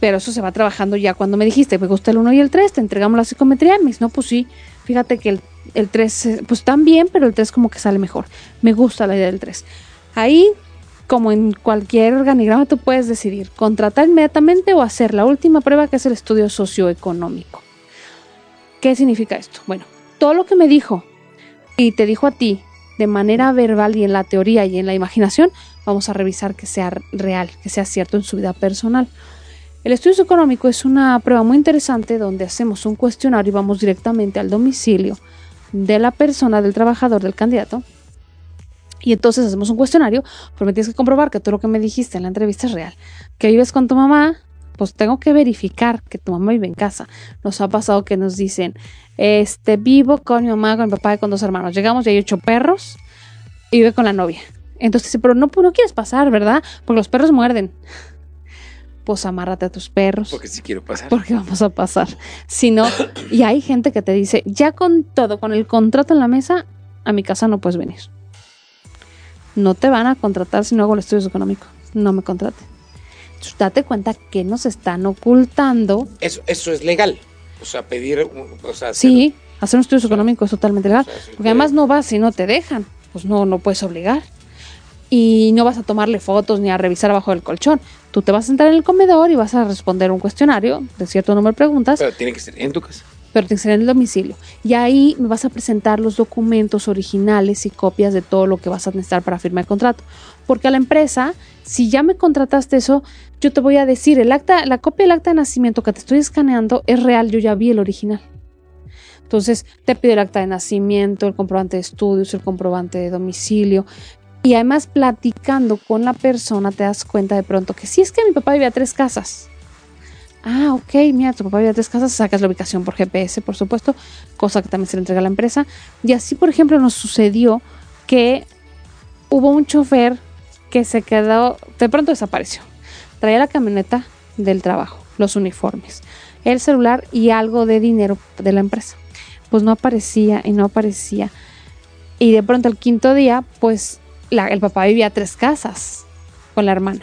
Pero eso se va trabajando ya cuando me dijiste, me gusta el 1 y el 3, te entregamos la psicometría. Me dices, no, pues sí, fíjate que el, el 3, eh, pues también, pero el 3 como que sale mejor. Me gusta la idea del 3. Ahí, como en cualquier organigrama, tú puedes decidir contratar inmediatamente o hacer la última prueba que es el estudio socioeconómico. ¿Qué significa esto? Bueno, todo lo que me dijo y te dijo a ti de manera verbal y en la teoría y en la imaginación, vamos a revisar que sea real, que sea cierto en su vida personal. El estudio económico es una prueba muy interesante donde hacemos un cuestionario y vamos directamente al domicilio de la persona, del trabajador, del candidato. Y entonces hacemos un cuestionario, pero me tienes que comprobar que todo lo que me dijiste en la entrevista es real. Que vives con tu mamá, pues tengo que verificar que tu mamá vive en casa. Nos ha pasado que nos dicen, este, vivo con mi mamá, con mi papá y con dos hermanos. Llegamos y hay ocho perros y vive con la novia. Entonces dice, pero no, no quieres pasar, ¿verdad? Porque los perros muerden. Pues amárrate a tus perros. Porque si quiero pasar. Porque vamos a pasar. Si no, y hay gente que te dice, ya con todo, con el contrato en la mesa, a mi casa no puedes venir. No te van a contratar si no hago el estudio económico. No me contrate. Date cuenta que nos están ocultando. Eso, eso es legal. O sea, pedir, o sea, sí, hacer un estudio económico es totalmente legal. porque además no vas si no te dejan, pues no, no puedes obligar. Y no vas a tomarle fotos ni a revisar abajo del colchón. Tú te vas a sentar en el comedor y vas a responder un cuestionario de cierto número de preguntas. Pero tiene que ser en tu casa. Pero ser en el domicilio. Y ahí me vas a presentar los documentos originales y copias de todo lo que vas a necesitar para firmar el contrato. Porque a la empresa, si ya me contrataste eso, yo te voy a decir, el acta, la copia del acta de nacimiento que te estoy escaneando es real, yo ya vi el original. Entonces, te pido el acta de nacimiento, el comprobante de estudios, el comprobante de domicilio. Y además, platicando con la persona, te das cuenta de pronto que si es que mi papá vivía a tres casas. Ah, ok, mira, tu papá vivía a tres casas, sacas la ubicación por GPS, por supuesto, cosa que también se le entrega a la empresa. Y así, por ejemplo, nos sucedió que hubo un chofer que se quedó, de pronto desapareció. Traía la camioneta del trabajo, los uniformes, el celular y algo de dinero de la empresa. Pues no aparecía y no aparecía. Y de pronto el quinto día, pues el papá vivía tres casas con la hermana.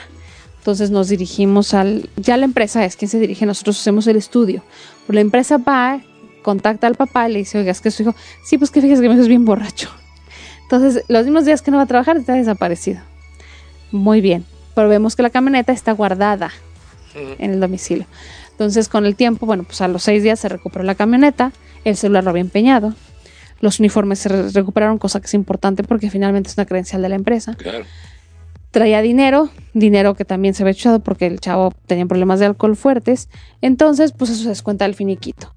Entonces nos dirigimos al, ya la empresa es quien se dirige, nosotros hacemos el estudio. Pues la empresa va, contacta al papá y le dice, oiga, es que su hijo, sí, pues que fíjese que mi hijo es bien borracho. Entonces, los mismos días que no va a trabajar, está desaparecido. Muy bien, pero vemos que la camioneta está guardada en el domicilio. Entonces, con el tiempo, bueno, pues a los seis días se recuperó la camioneta, el celular lo había empeñado, los uniformes se recuperaron, cosa que es importante porque finalmente es una credencial de la empresa. Claro. Traía dinero, dinero que también se había echado porque el chavo tenía problemas de alcohol fuertes. Entonces, pues eso se descuenta del finiquito.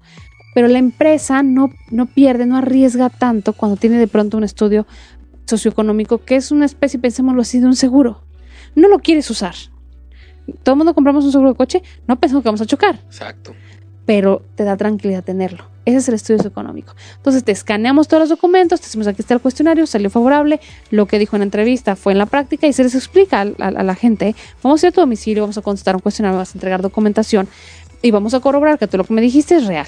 Pero la empresa no, no pierde, no arriesga tanto cuando tiene de pronto un estudio socioeconómico, que es una especie, pensémoslo así, de un seguro. No lo quieres usar. Todo el mundo compramos un seguro de coche, no pensamos que vamos a chocar. Exacto. Pero te da tranquilidad tenerlo. Ese es el estudio socioeconómico. Entonces te escaneamos todos los documentos, te decimos aquí está el cuestionario, salió favorable, lo que dijo en la entrevista fue en la práctica y se les explica a, la gente, vamos a ir a tu domicilio, vamos a contestar un cuestionario, vas a entregar documentación y vamos a corroborar que todo lo que me dijiste es real.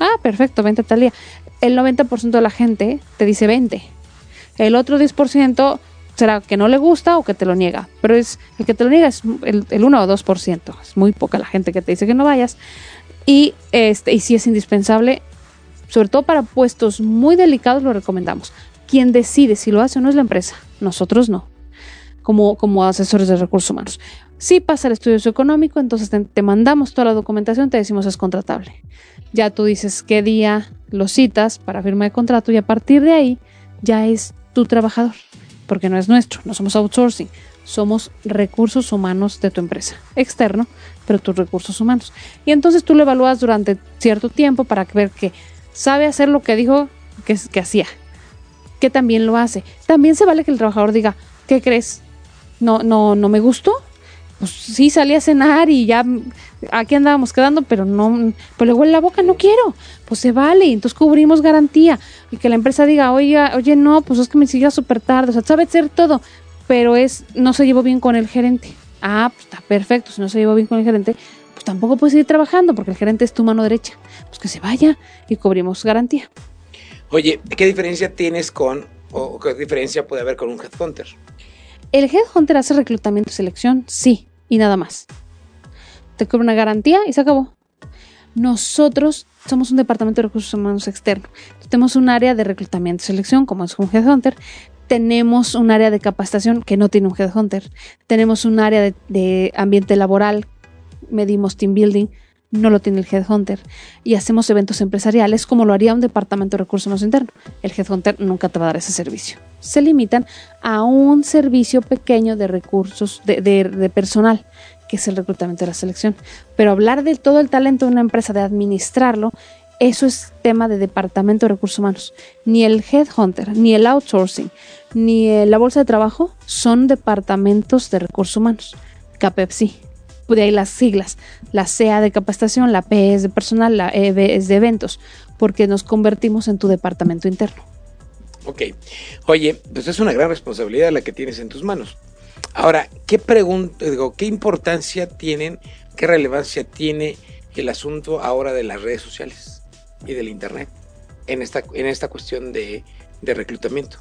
Ah, perfecto, vente tal día. El 90% de la gente te dice 20. El otro 10% será que no le gusta o que te lo niega. Pero es el que te lo niega es el, 1 o 2%. Es muy poca la gente que te dice que no vayas. Y, este, y si es indispensable, sobre todo para puestos muy delicados, lo recomendamos. Quien decide si lo hace o no es la empresa. Nosotros no. Como, como asesores de recursos humanos. Si pasa el estudio socioeconómico, entonces te, mandamos toda la documentación, te decimos es contratable. Ya tú dices qué día lo citas para firma de contrato y a partir de ahí ya es tu trabajador, porque no es nuestro, no somos outsourcing, somos recursos humanos de tu empresa, externo, pero tus recursos humanos. Y entonces tú lo evalúas durante cierto tiempo para ver que sabe hacer lo que dijo que, que hacía, que también lo hace. También se vale que el trabajador diga, ¿qué crees? No, no, no me gustó, pues sí salí a cenar y ya aquí andábamos quedando, pero no, pues luego en la boca no quiero, pues se vale, entonces cubrimos garantía y que la empresa diga, oye, oye, no, pues es que me sigue súper tarde, o sea, sabe hacer todo, pero es, no se llevó bien con el gerente. Ah, pues está perfecto, si no se llevó bien con el gerente, pues tampoco puede seguir trabajando porque el gerente es tu mano derecha, pues que se vaya y cubrimos garantía. Oye, ¿qué diferencia tienes con, o qué diferencia puede haber con un headhunter? ¿El headhunter hace reclutamiento y selección? Sí, y nada más. Te cobra una garantía y se acabó. Nosotros somos un departamento de recursos humanos externo. Tenemos un área de reclutamiento y selección, como es un headhunter. Tenemos un área de capacitación que no tiene un headhunter. Tenemos un área de, de ambiente laboral, medimos team building, no lo tiene el Headhunter. Y hacemos eventos empresariales como lo haría un departamento de recursos humanos internos. El Headhunter nunca te va a dar ese servicio. Se limitan a un servicio pequeño de recursos, de, personal, que es el reclutamiento de la selección. Pero hablar de todo el talento de una empresa, de administrarlo, eso es tema de departamento de recursos humanos. Ni el Headhunter, ni el outsourcing, ni la bolsa de trabajo son departamentos de recursos humanos. CAPEP sí de ahí las siglas, la CA de capacitación, la P es de personal, la EB es de eventos, porque nos convertimos en tu departamento interno. Ok. Oye, pues es una gran responsabilidad la que tienes en tus manos. Ahora, ¿qué pregunta, digo, qué importancia tienen, qué relevancia tiene el asunto ahora de las redes sociales y del internet en esta, en esta cuestión de, reclutamiento?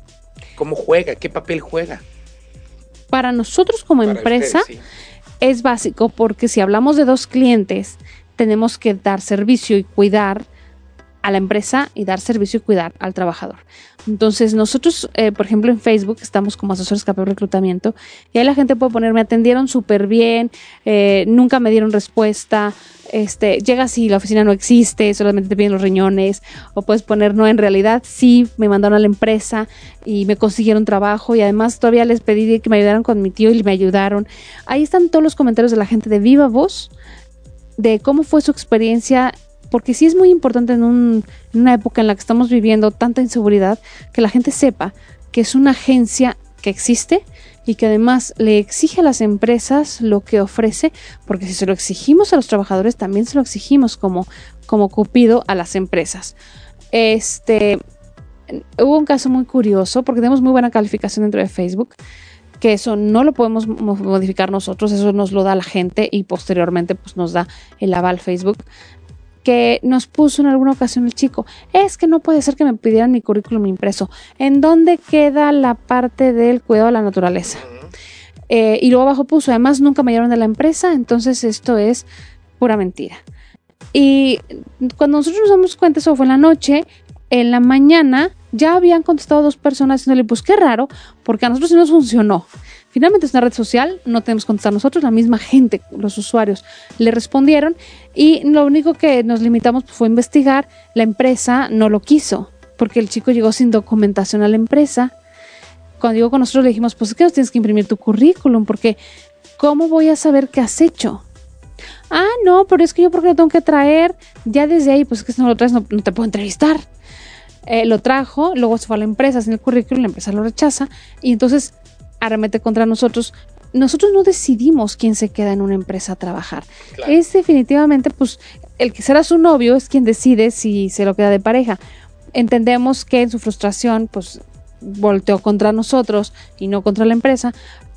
¿Cómo juega? ¿Qué papel juega? Para nosotros como empresa, es básico porque si hablamos de dos clientes, tenemos que dar servicio y cuidar a la empresa y dar servicio y cuidar al trabajador. Entonces, nosotros, eh, por ejemplo, en Facebook estamos como asesores de reclutamiento y ahí la gente puede poner, me atendieron súper bien, eh, nunca me dieron respuesta, este, llegas y la oficina no existe, solamente te piden los riñones, o puedes poner, no, en realidad sí, me mandaron a la empresa y me consiguieron trabajo y además todavía les pedí que me ayudaran con mi tío y me ayudaron. Ahí están todos los comentarios de la gente de viva voz de cómo fue su experiencia porque sí es muy importante en, un, en, una época en la que estamos viviendo tanta inseguridad que la gente sepa que es una agencia que existe y que además le exige a las empresas lo que ofrece, porque si se lo exigimos a los trabajadores, también se lo exigimos como, como Cupido a las empresas. Este, hubo un caso muy curioso, porque tenemos muy buena calificación dentro de Facebook, que eso no lo podemos modificar nosotros, eso nos lo da la gente y posteriormente pues nos da el aval Facebook que nos puso en alguna ocasión el chico, es que no puede ser que me pidieran mi currículum impreso. ¿En dónde queda la parte del cuidado de la naturaleza? Eh, y luego abajo puso, además nunca me llamaron de la empresa, entonces esto es pura mentira. Y cuando nosotros nos damos cuenta, eso fue en la noche, en la mañana ya habían contestado dos personas diciéndole, pues qué raro, porque a nosotros sí nos funcionó. Finalmente es una red social, no tenemos que contestar nosotros, la misma gente, los usuarios, le respondieron y lo único que nos limitamos fue investigar, la empresa no lo quiso, porque el chico llegó sin documentación a la empresa. Cuando llegó con nosotros le dijimos, pues es que nos tienes que imprimir tu currículum, porque ¿cómo voy a saber qué has hecho? Ah, no, pero es que yo porque lo tengo que traer, ya desde ahí, pues es que si no lo traes no, te puedo entrevistar. Eh, lo trajo, luego se fue a la empresa sin el currículum, la empresa lo rechaza y entonces arremete contra nosotros. Nosotros no decidimos quién se queda en una empresa a trabajar. Claro. Es definitivamente, pues, el que será su novio es quien decide si se lo queda de pareja. Entendemos que en su frustración, pues, volteó contra nosotros y no contra la empresa,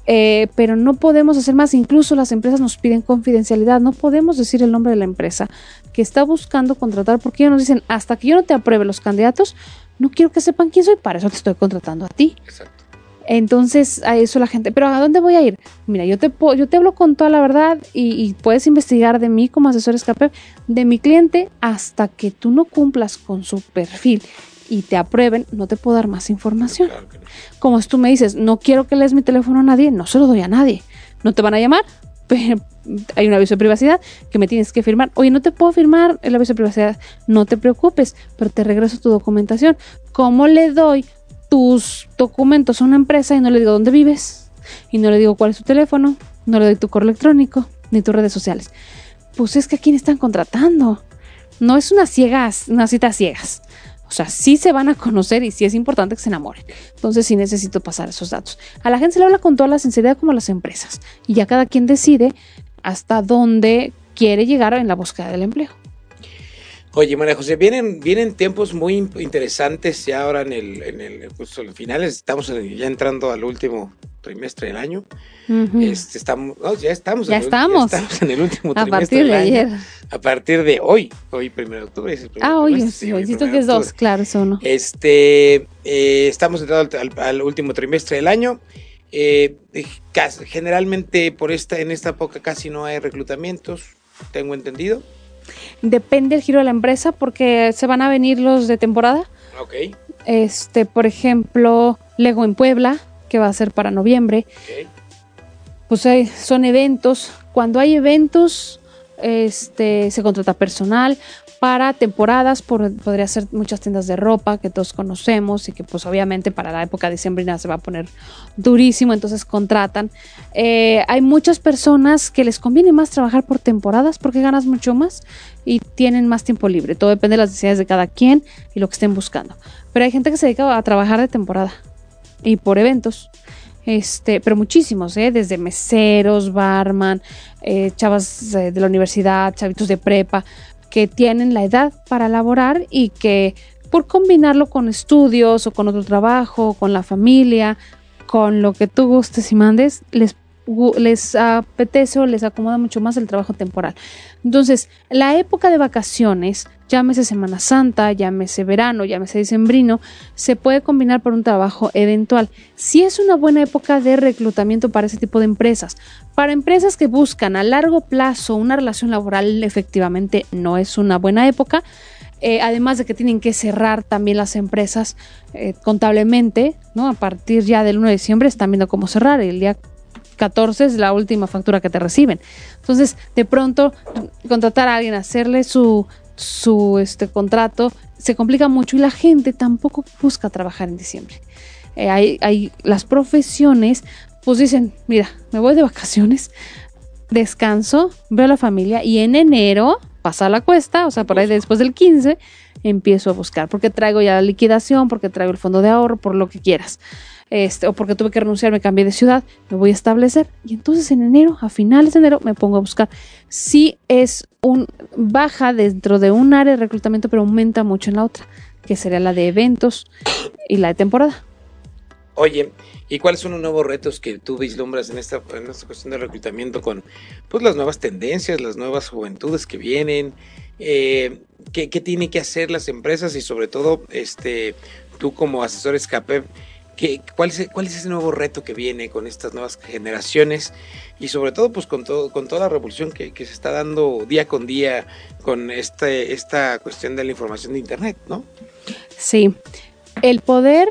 eh, pero no podemos hacer más. Incluso las empresas nos piden confidencialidad. No podemos decir el nombre de la empresa que está buscando contratar porque ellos nos dicen, hasta que yo no te apruebe los candidatos, no quiero que sepan quién soy, para eso te estoy contratando a ti. Exacto. Entonces, a eso la gente, pero ¿a dónde voy a ir? Mira, yo te, puedo- yo te hablo con toda la verdad y, y puedes investigar de mí como asesor escape, de mi cliente, hasta que tú no cumplas con su perfil y te aprueben, no te puedo dar más información. Claro que no. Como si tú me dices, no quiero que lees mi teléfono a nadie, no se lo doy a nadie. No te van a llamar, pero hay un aviso de privacidad que me tienes que firmar. Oye, no te puedo firmar el aviso de privacidad, no te preocupes, pero te regreso tu documentación. ¿Cómo le doy tus documentos a una empresa y no le digo dónde vives? Y no le digo cuál es tu teléfono, no le doy tu correo electrónico, ni tus redes sociales. Pues es que a quién están contratando. No es una ciegas, una cita ciegas. O sea, sí se van a conocer y sí es importante que se enamoren. Entonces sí necesito pasar esos datos. A la gente se le habla con toda la sinceridad como a las empresas. Y ya cada quien decide hasta dónde quiere llegar en la búsqueda del empleo. Oye, María José, vienen, vienen tiempos muy in- interesantes ya ahora en el, en el, pues, en finales, estamos ya entrando al último trimestre del año. Este, estamos, no, ya estamos. Ya en el- estamos. estamos en el último a trimestre partir del de año. ayer. A partir de hoy, hoy primero de octubre. es el primer Ah, trimestre, sí, hoy que es dos, claro, eso no. Este, eh, estamos entrando al, al- al último trimestre del año. Eh, eh, generalmente por esta, en esta época casi no hay reclutamientos, tengo entendido. Depende el giro de la empresa porque se van a venir los de temporada. Ok, Este, por ejemplo, Lego en Puebla, que va a ser para noviembre. ok. Pues hay- son eventos. Cuando hay eventos, este, se contrata personal para temporadas. por- podría ser muchas tiendas de ropa que todos conocemos y que pues obviamente para la época diciembrina se va a poner durísimo, entonces contratan. Eh, hay muchas personas que les conviene más trabajar por temporadas porque ganas mucho más y tienen más tiempo libre. Todo depende de las necesidades de cada quien y lo que estén buscando. Pero hay gente que se dedica a trabajar de temporada y por eventos. Este, pero muchísimos, ¿eh? desde meseros, barman, eh, chavas eh, de la universidad, chavitos de prepa, que tienen la edad para laborar y que por combinarlo con estudios o con otro trabajo, con la familia, con lo que tú gustes y mandes, les, les apetece o les acomoda mucho más el trabajo temporal. Entonces, la época de vacaciones, llámese Semana Santa, llámese verano, llámese diciembrino, se puede combinar por un trabajo eventual. Si es una buena época de reclutamiento para ese tipo de empresas. Para empresas que buscan a largo plazo una relación laboral, efectivamente no es una buena época. Eh, además de que tienen que cerrar también las empresas eh, contablemente, ¿no? A partir ya del 1 de diciembre están viendo cómo cerrar. El día 14 es la última factura que te reciben. Entonces, de pronto, contratar a alguien, hacerle su, su este, contrato, se complica mucho y la gente tampoco busca trabajar en diciembre. Eh, hay, hay las profesiones, pues dicen, mira, me voy de vacaciones, descanso, veo a la familia y en enero pasa la cuesta, o sea, por ahí después del 15, empiezo a buscar, porque traigo ya la liquidación, porque traigo el fondo de ahorro, por lo que quieras. Este, o porque tuve que renunciar, me cambié de ciudad, me voy a establecer. Y entonces en enero, a finales de enero, me pongo a buscar. Sí es un baja dentro de un área de reclutamiento, pero aumenta mucho en la otra, que sería la de eventos y la de temporada. Oye, ¿y cuáles son los nuevos retos que tú vislumbras en esta, en esta cuestión de reclutamiento con pues, las nuevas tendencias, las nuevas juventudes que vienen? Eh, ¿qué, qué tienen que hacer las empresas y sobre todo este, tú como asesor escape? ¿Qué, cuál, es, ¿Cuál es ese nuevo reto que viene con estas nuevas generaciones? Y sobre todo pues con, todo, con toda la revolución que, que se está dando día con día con este, esta cuestión de la información de Internet, ¿no? Sí, el poder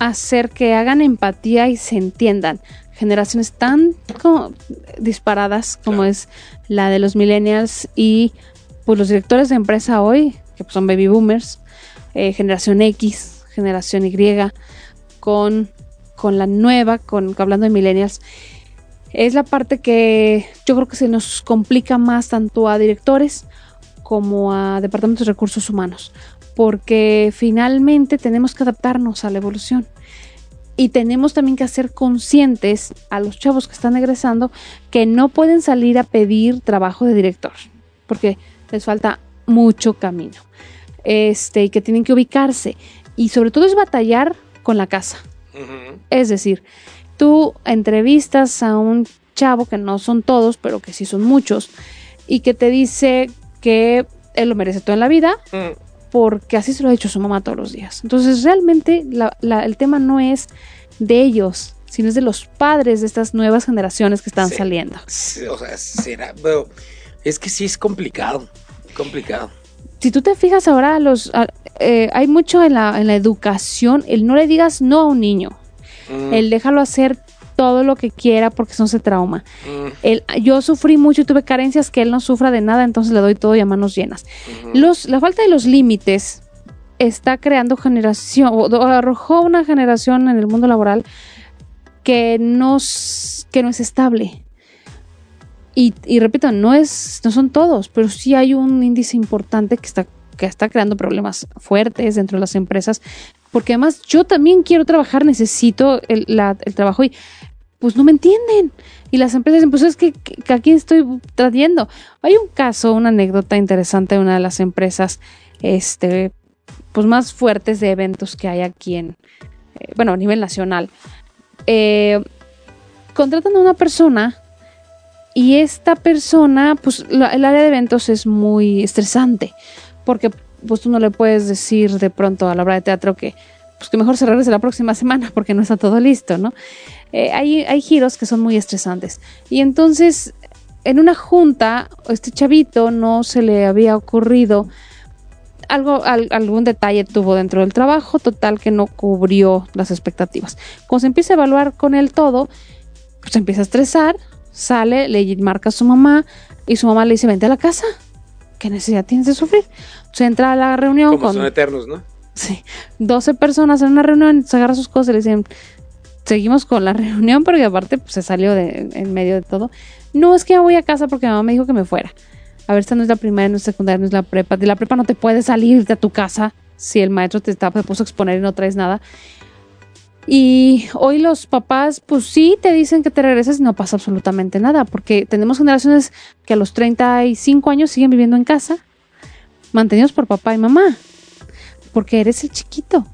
hacer que hagan empatía y se entiendan generaciones tan como disparadas como Claro. es la de los millennials y pues los directores de empresa hoy, que pues, son baby boomers, eh, generación X, generación Y, con, con la nueva, con hablando de millennials, es la parte que yo creo que se nos complica más tanto a directores como a departamentos de recursos humanos, porque finalmente tenemos que adaptarnos a la evolución. Y tenemos también que hacer conscientes a los chavos que están egresando que no pueden salir a pedir trabajo de director, porque les falta mucho camino. Este, y que tienen que ubicarse. Y sobre todo es batallar con la casa. Es decir, tú entrevistas a un chavo, que no son todos, pero que sí son muchos, y que te dice que él lo merece todo en la vida, mm. porque así se lo ha dicho su mamá todos los días. Entonces, realmente el tema no es de ellos, sino es de los padres de estas nuevas generaciones que están saliendo. o sea, será, es que sí es complicado, complicado. Si tú te fijas ahora, los eh, hay mucho en la, en la educación, el no le digas no a un niño, mm. el déjalo hacer todo lo que quiera porque eso no se trauma. Mm. yo sufrí mucho y tuve carencias que él no sufra de nada, entonces le doy todo y a manos llenas. los, la falta de los límites está creando generación, o, arrojó una generación en el mundo laboral que no, que no es estable. Y, y, repito, no, es, no son todos, pero sí hay un índice importante que está, que está creando problemas fuertes dentro de las empresas, porque además yo también quiero trabajar, necesito el, el trabajo y pues no me entienden. Y las empresas dicen, pues es que, aquí estoy trayendo. Hay un caso, una anécdota interesante de una de las empresas, este, pues más fuertes de eventos que hay aquí en, eh, bueno, a nivel nacional. Eh, contratan a una persona y esta persona, pues el área de eventos es muy estresante, porque pues tú no le puedes decir de pronto a la obra de teatro que, pues que mejor se regrese la próxima semana porque no está todo listo, ¿no? Eh, hay, hay giros que son muy estresantes. Y entonces, en una junta, este chavito no se le había ocurrido algo, algún detalle tuvo dentro del trabajo, total que no cubrió las expectativas. Cuando se empieza a evaluar con él todo, pues se empieza a estresar, sale, le marca a su mamá y su mamá le dice, vente a la casa, ¿qué necesidad tienes de sufrir? Se entra a la reunión Como con... Son eternos, ¿no? Sí, 12 personas en una reunión, se agarra sus cosas y le dicen, seguimos con la reunión, porque aparte pues, se salió de, en medio de todo. No, es que me voy a casa porque mi mamá me dijo que me fuera. A ver, esta no es la primaria, no es secundaria, no es la prepa. De la prepa no te puedes salir de tu casa si el maestro te, está, te puso a exponer y no traes nada. Y hoy los papás, pues sí, te dicen que te regresas y no pasa absolutamente nada, porque tenemos generaciones que a los 35 años siguen viviendo en casa, mantenidos por papá y mamá, porque eres el chiquito,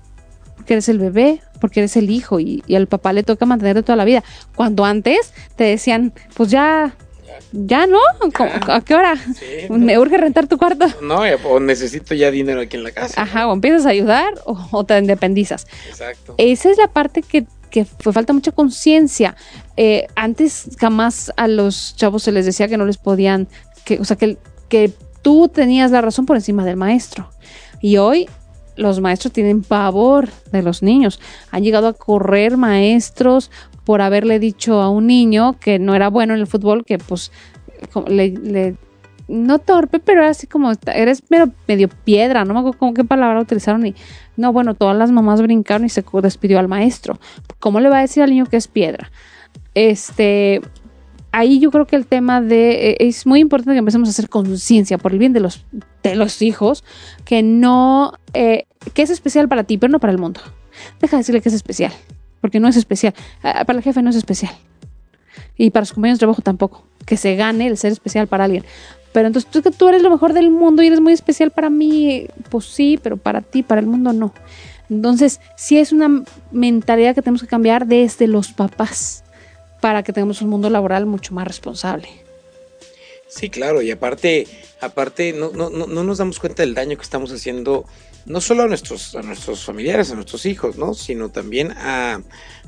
porque eres el bebé, porque eres el hijo y, al papá le toca mantenerte toda la vida. Cuando antes te decían, pues ya, ya no, ¿a qué hora? Me urge rentar tu cuarto. No, o necesito ya dinero aquí en la casa. Ajá, o empiezas a ayudar o, te independizas. Exacto. Esa es la parte que, que fue falta mucha conciencia. Eh, antes jamás a los chavos se les decía que no les podían, que, o sea, que, que tú tenías la razón por encima del maestro. Y hoy los maestros tienen pavor de los niños. Han llegado a correr maestros por haberle dicho a un niño que no era bueno en el fútbol, que pues le, no torpe, pero era así como, eres medio, piedra, no me acuerdo con qué palabra utilizaron y no, bueno, todas las mamás brincaron y se despidió al maestro. ¿Cómo le va a decir al niño que es piedra? Este, ahí yo creo que el tema de eh, es muy importante que empecemos a hacer conciencia por el bien de los de los hijos que no eh, que es especial para ti pero no para el mundo deja de decirle que es especial porque no es especial. Ah, para el jefe no es especial. Y para sus compañeros de trabajo tampoco. Que se gane el ser especial para alguien. Pero entonces tú, tú eres lo mejor del mundo y eres muy especial para mí pues sí pero para ti para el mundo no. Entonces sí es una mentalidad que tenemos que cambiar desde los papás para que tengamos un mundo laboral mucho más responsable. Sí, claro, y aparte, aparte no, no, no, nos damos cuenta del daño que estamos haciendo no solo a nuestros, a nuestros familiares, a nuestros hijos, ¿no? sino también a,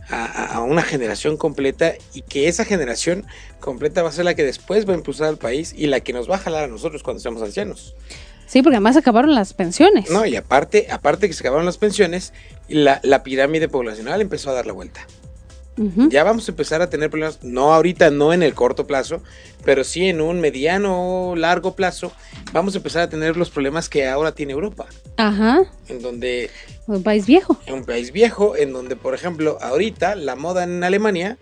a, una generación completa y que esa generación completa va a ser la que después va a impulsar al país y la que nos va a jalar a nosotros cuando seamos ancianos. Sí, porque además acabaron las pensiones. No, y aparte, aparte que se acabaron las pensiones, la, la pirámide poblacional empezó a dar la vuelta. Ya vamos a empezar a tener problemas, no ahorita, no en el corto plazo, pero sí en un mediano o largo plazo, vamos a empezar a tener los problemas que ahora tiene Europa. Ajá. En donde... Un país viejo. En un país viejo, en donde, por ejemplo, ahorita la moda en Alemania,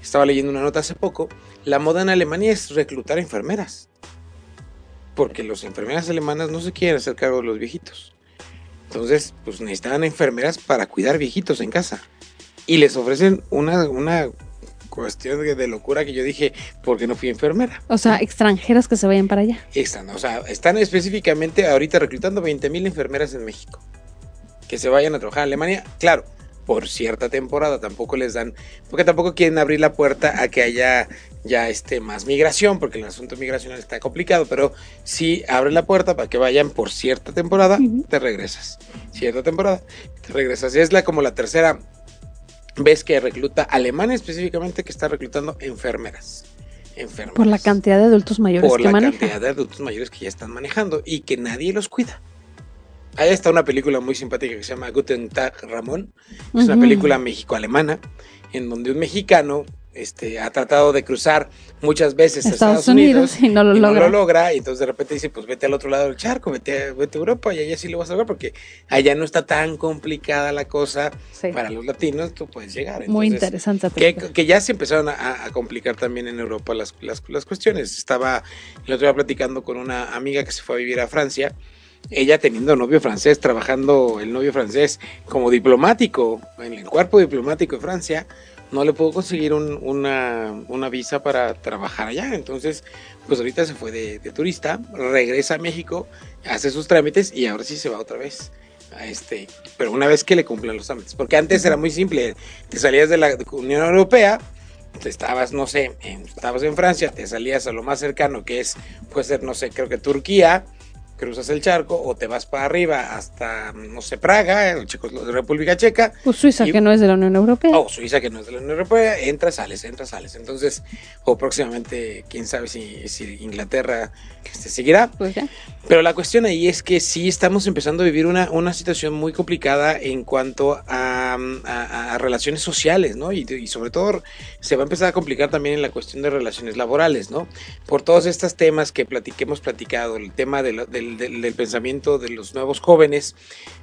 estaba leyendo una nota hace poco, la moda en Alemania es reclutar enfermeras. porque las enfermeras alemanas no se quieren hacer cargo de los viejitos. Entonces, pues necesitaban enfermeras para cuidar viejitos en casa. Y les ofrecen una, una cuestión de, locura que yo dije, ¿por qué no fui enfermera? O sea, extranjeros que se vayan para allá. Están, o sea, están específicamente ahorita reclutando 20 mil enfermeras en México. Que se vayan a trabajar a Alemania, claro, por cierta temporada. Tampoco les dan, porque tampoco quieren abrir la puerta a que haya ya este, más migración, porque el asunto migracional está complicado, pero sí abre la puerta para que vayan por cierta temporada, te regresas. Cierta temporada, te regresas. Y es la, como la tercera vez que recluta Alemania específicamente que está reclutando enfermeras. Enfermeras Por la cantidad de adultos mayores por que la manejan. cantidad de adultos mayores que ya están manejando y que nadie los cuida. Ahí está una película muy simpática que se llama Guten Tag Ramón. Es una película mexico-alemana en donde un mexicano este, ha tratado de cruzar muchas veces Estados Estados Unidos, Unidos y no lo y logra. no lo logra. Y entonces de repente dice, pues vete al otro lado del charco, vete, a- vete a Europa y allá sí lo vas a lograr porque allá no está tan complicada la cosa Sí. para los latinos, tú puedes llegar. Muy Entonces, interesante. esa que, que ya se empezaron a, a complicar también en Europa las, las, las cuestiones. Estaba el otro día platicando con una amiga que se fue a vivir a Francia. Ella teniendo novio francés, trabajando el novio francés como diplomático en el cuerpo diplomático de Francia, no le pudo conseguir un- una, una visa para trabajar allá. Entonces, pues ahorita se fue de, de turista, regresa a México, hace sus trámites y ahora sí se va otra vez. A este, pero una vez que le cumplan los trámites, porque antes era muy simple, te salías de la Unión Europea, te estabas, no sé, en- estabas en Francia, te salías a lo más cercano que es, puede ser, no sé, creo que Turquía, cruzas el charco o te vas para arriba hasta, no sé, Praga, el Checo- República Checa, Pues Suiza, y- que no es de la Unión Europea. o Suiza, que no es de la Unión Europea, entras, sales, entras, sales. Entonces, o próximamente, quién sabe si, si Inglaterra este, seguirá. Pues ya. Pero la cuestión ahí es que sí estamos empezando a vivir una, una situación muy complicada en cuanto a, a- a relaciones sociales, ¿no? Y, y sobre todo se va a empezar a complicar también en la cuestión de relaciones laborales, ¿no? Por todos estos temas que, plati- que hemos platicado, el tema de lo- del, del- del pensamiento de los nuevos jóvenes,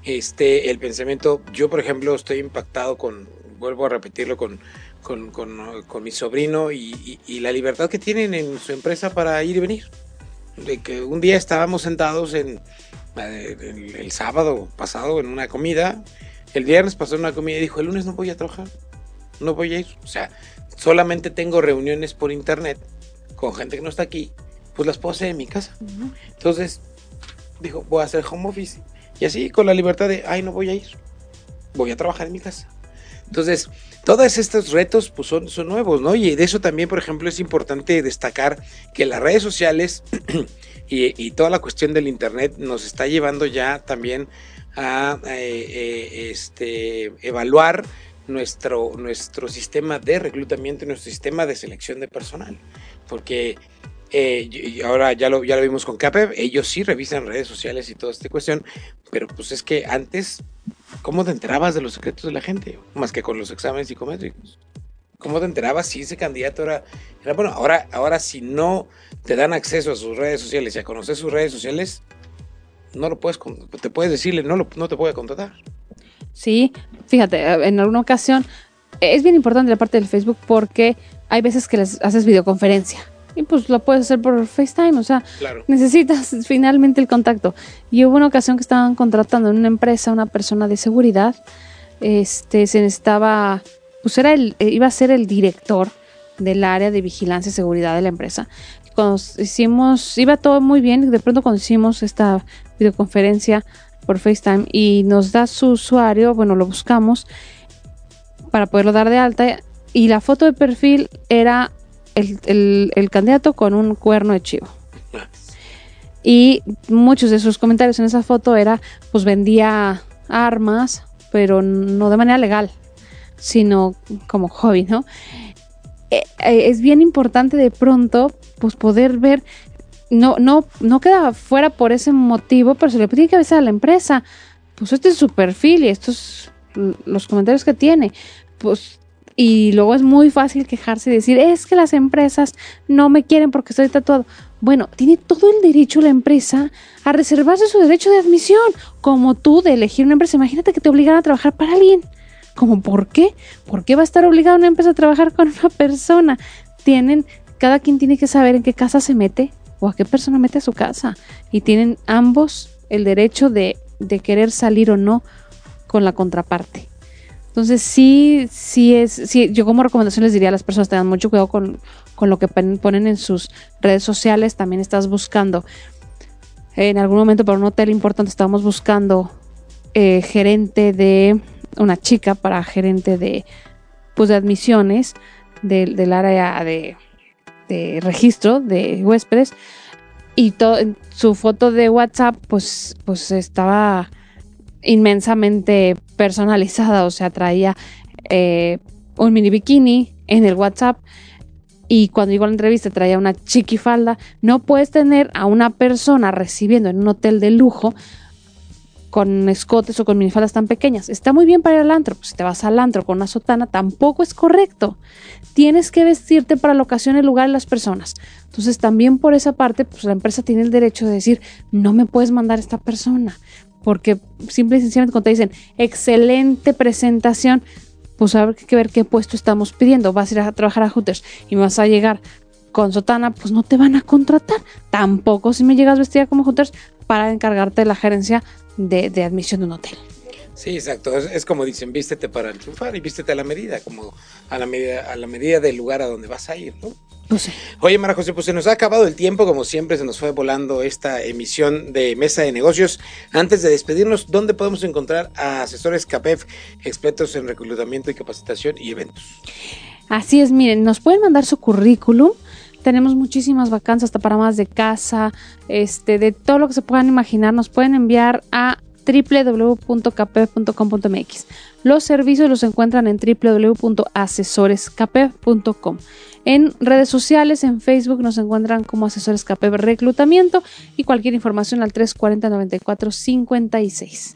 este, el pensamiento, yo por ejemplo estoy impactado con, vuelvo a repetirlo, con, con, con- con mi sobrino y, y- y la libertad que tienen en su empresa para ir y venir. De que un día estábamos sentados en el, el sábado pasado en una comida, el viernes pasó en una comida y dijo, el lunes no voy a trabajar, no voy a ir, o sea, solamente tengo reuniones por internet con gente que no está aquí, pues las puedo hacer en mi casa. Entonces, dijo, voy a hacer home office. Y así, con la libertad de, ay, no voy a ir, voy a trabajar en mi casa. Entonces, todos estos retos pues, son, son nuevos, ¿no? Y de eso también, por ejemplo, es importante destacar que las redes sociales y, y toda la cuestión del Internet nos está llevando ya también a eh, eh, este, evaluar nuestro, nuestro sistema de reclutamiento y nuestro sistema de selección de personal. Porque eh, y- ahora ya lo, ya lo vimos con CAPEV, ellos sí revisan redes sociales y toda esta cuestión, pero pues es que antes, ¿cómo te enterabas de los secretos de la gente? Más que con los exámenes psicométricos. ¿Cómo te enterabas si ese candidato era, era bueno? Ahora, ahora si no te dan acceso a sus redes sociales y a conocer sus redes sociales, no lo puedes, te puedes decirle, no, lo, no te a contratar. Sí, fíjate, eh, en alguna ocasión es bien importante la parte del Facebook porque hay veces que les haces videoconferencia y pues lo puedes hacer por FaceTime, o sea, Claro. necesitas finalmente el contacto. Y hubo una ocasión que estaban contratando en una empresa una persona de seguridad, este, se necesitaba, pues era el, eh, iba a ser el director del área de vigilancia y seguridad de la empresa. Cuando hicimos, iba todo muy bien, de pronto cuando hicimos esta videoconferencia por FaceTime y nos da su usuario, bueno, lo buscamos para poderlo dar de alta y la foto de perfil era el, el- el candidato con un cuerno de chivo. Y muchos de sus comentarios en esa foto era, pues vendía armas, pero no de manera legal, sino como hobby, ¿no? Eh, eh, es bien importante de pronto, pues poder ver, no, no, no queda fuera por ese motivo, pero se le tiene que avisar a la empresa, pues este es su perfil y estos los comentarios que tiene, pues y luego es muy fácil quejarse y decir, es que las empresas no me quieren porque estoy tatuado. Bueno, tiene todo el derecho la empresa a reservarse su derecho de admisión, como tú de elegir una empresa. Imagínate que te obligan a trabajar para alguien. ¿Cómo por qué? ¿Por qué va a estar obligada una empresa a trabajar con una persona? Tienen, cada quien tiene que saber en qué casa se mete o a qué persona mete a su casa. Y tienen ambos el derecho de, de querer salir o no con la contraparte. Entonces sí, sí es, sí, yo como recomendación les diría a las personas tengan mucho cuidado con, con lo que ponen en sus redes sociales. También estás buscando, en algún momento para un hotel importante estábamos buscando eh, gerente de, una chica para gerente de, pues de admisiones del, del área de, de registro de huéspedes y todo, su foto de WhatsApp pues, pues estaba inmensamente personalizada, o sea, traía eh, un mini bikini en el WhatsApp y cuando llegó a la entrevista traía una chiquifalda. No puedes tener a una persona recibiendo en un hotel de lujo con escotes o con minifaldas tan pequeñas. Está muy bien para ir al antro, pues si te vas al antro con una sotana tampoco es correcto. Tienes que vestirte para la ocasión, el lugar y las personas. Entonces también por esa parte, pues la empresa tiene el derecho de decir, no me puedes mandar esta persona porque simple y sencillamente cuando te dicen excelente presentación, pues hay que ver qué puesto estamos pidiendo. Vas a ir a trabajar a Hooters y vas a llegar con sotana, pues no te van a contratar. Tampoco si me llegas vestida como Hooters para encargarte de la gerencia de, de admisión de un hotel. Sí, exacto. Es, como dicen, vístete para triunfar y vístete a la medida, como a la medida, a la medida del lugar a donde vas a ir, ¿no? Pues Oye, Mara José, pues se nos ha acabado el tiempo, como siempre se nos fue volando esta emisión de Mesa de Negocios. Antes de despedirnos, ¿dónde podemos encontrar a asesores CAPEF expertos en reclutamiento y capacitación y eventos? Así es, miren, nos pueden mandar su currículum. Tenemos muchísimas vacanzas hasta para más de casa, este, de todo lo que se puedan imaginar. Nos pueden enviar a www.capef.com.mx. Los servicios los encuentran en www.asesorescapef.com. En redes sociales, en Facebook nos encuentran como Asesores Capef Reclutamiento y cualquier información al 340 94 56.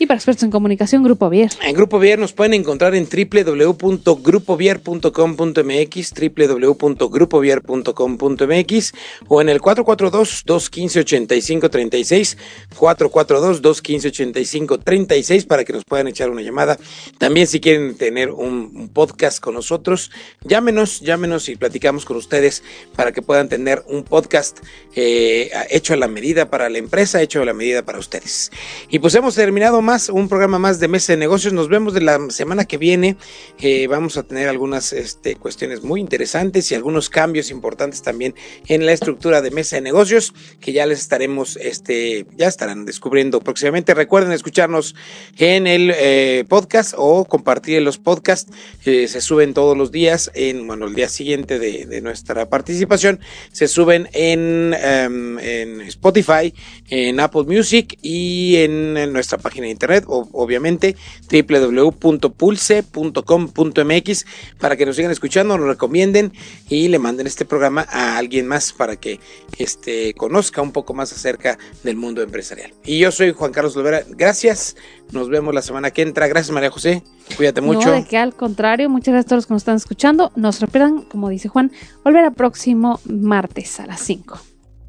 Y para expertos en comunicación, Grupo Vier. En Grupo Vier nos pueden encontrar en www.grupovier.com.mx, www.grupovier.com.mx o en el 442-215-8536, 442-215-8536 para que nos puedan echar una llamada. También si quieren tener un, podcast con nosotros, llámenos, llámenos y platicamos con ustedes para que puedan tener un podcast eh, hecho a la medida para la empresa, hecho a la medida para ustedes. Y pues hemos terminado un programa más de Mesa de Negocios. Nos vemos de la semana que viene. Eh, vamos a tener algunas este, cuestiones muy interesantes y algunos cambios importantes también en la estructura de Mesa de Negocios que ya les estaremos, este, ya estarán descubriendo próximamente. Recuerden escucharnos en el eh, podcast o compartir los podcasts. se suben todos los días en, bueno, el día siguiente de, nuestra participación. Se suben en, em, en Spotify, en Apple Music y en, nuestra página de internet, obviamente, www.pulse.com.mx, para que nos sigan escuchando, nos recomienden y le manden este programa a alguien más para que este, conozca un poco más acerca del mundo empresarial. Y yo soy Juan Carlos Olvera, gracias, nos vemos la semana que entra, gracias María José, cuídate mucho. No, de que al contrario, muchas gracias a todos los que nos están escuchando, nos repitan, como dice Juan, volver a próximo martes a las 5.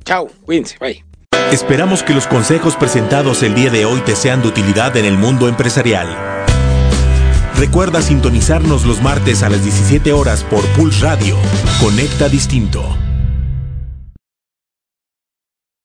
Chao, cuídense, bye. Esperamos que los consejos presentados el día de hoy te sean de utilidad en el mundo empresarial. Recuerda sintonizarnos los martes a las 17 horas por Pulse Radio. Conecta Distinto.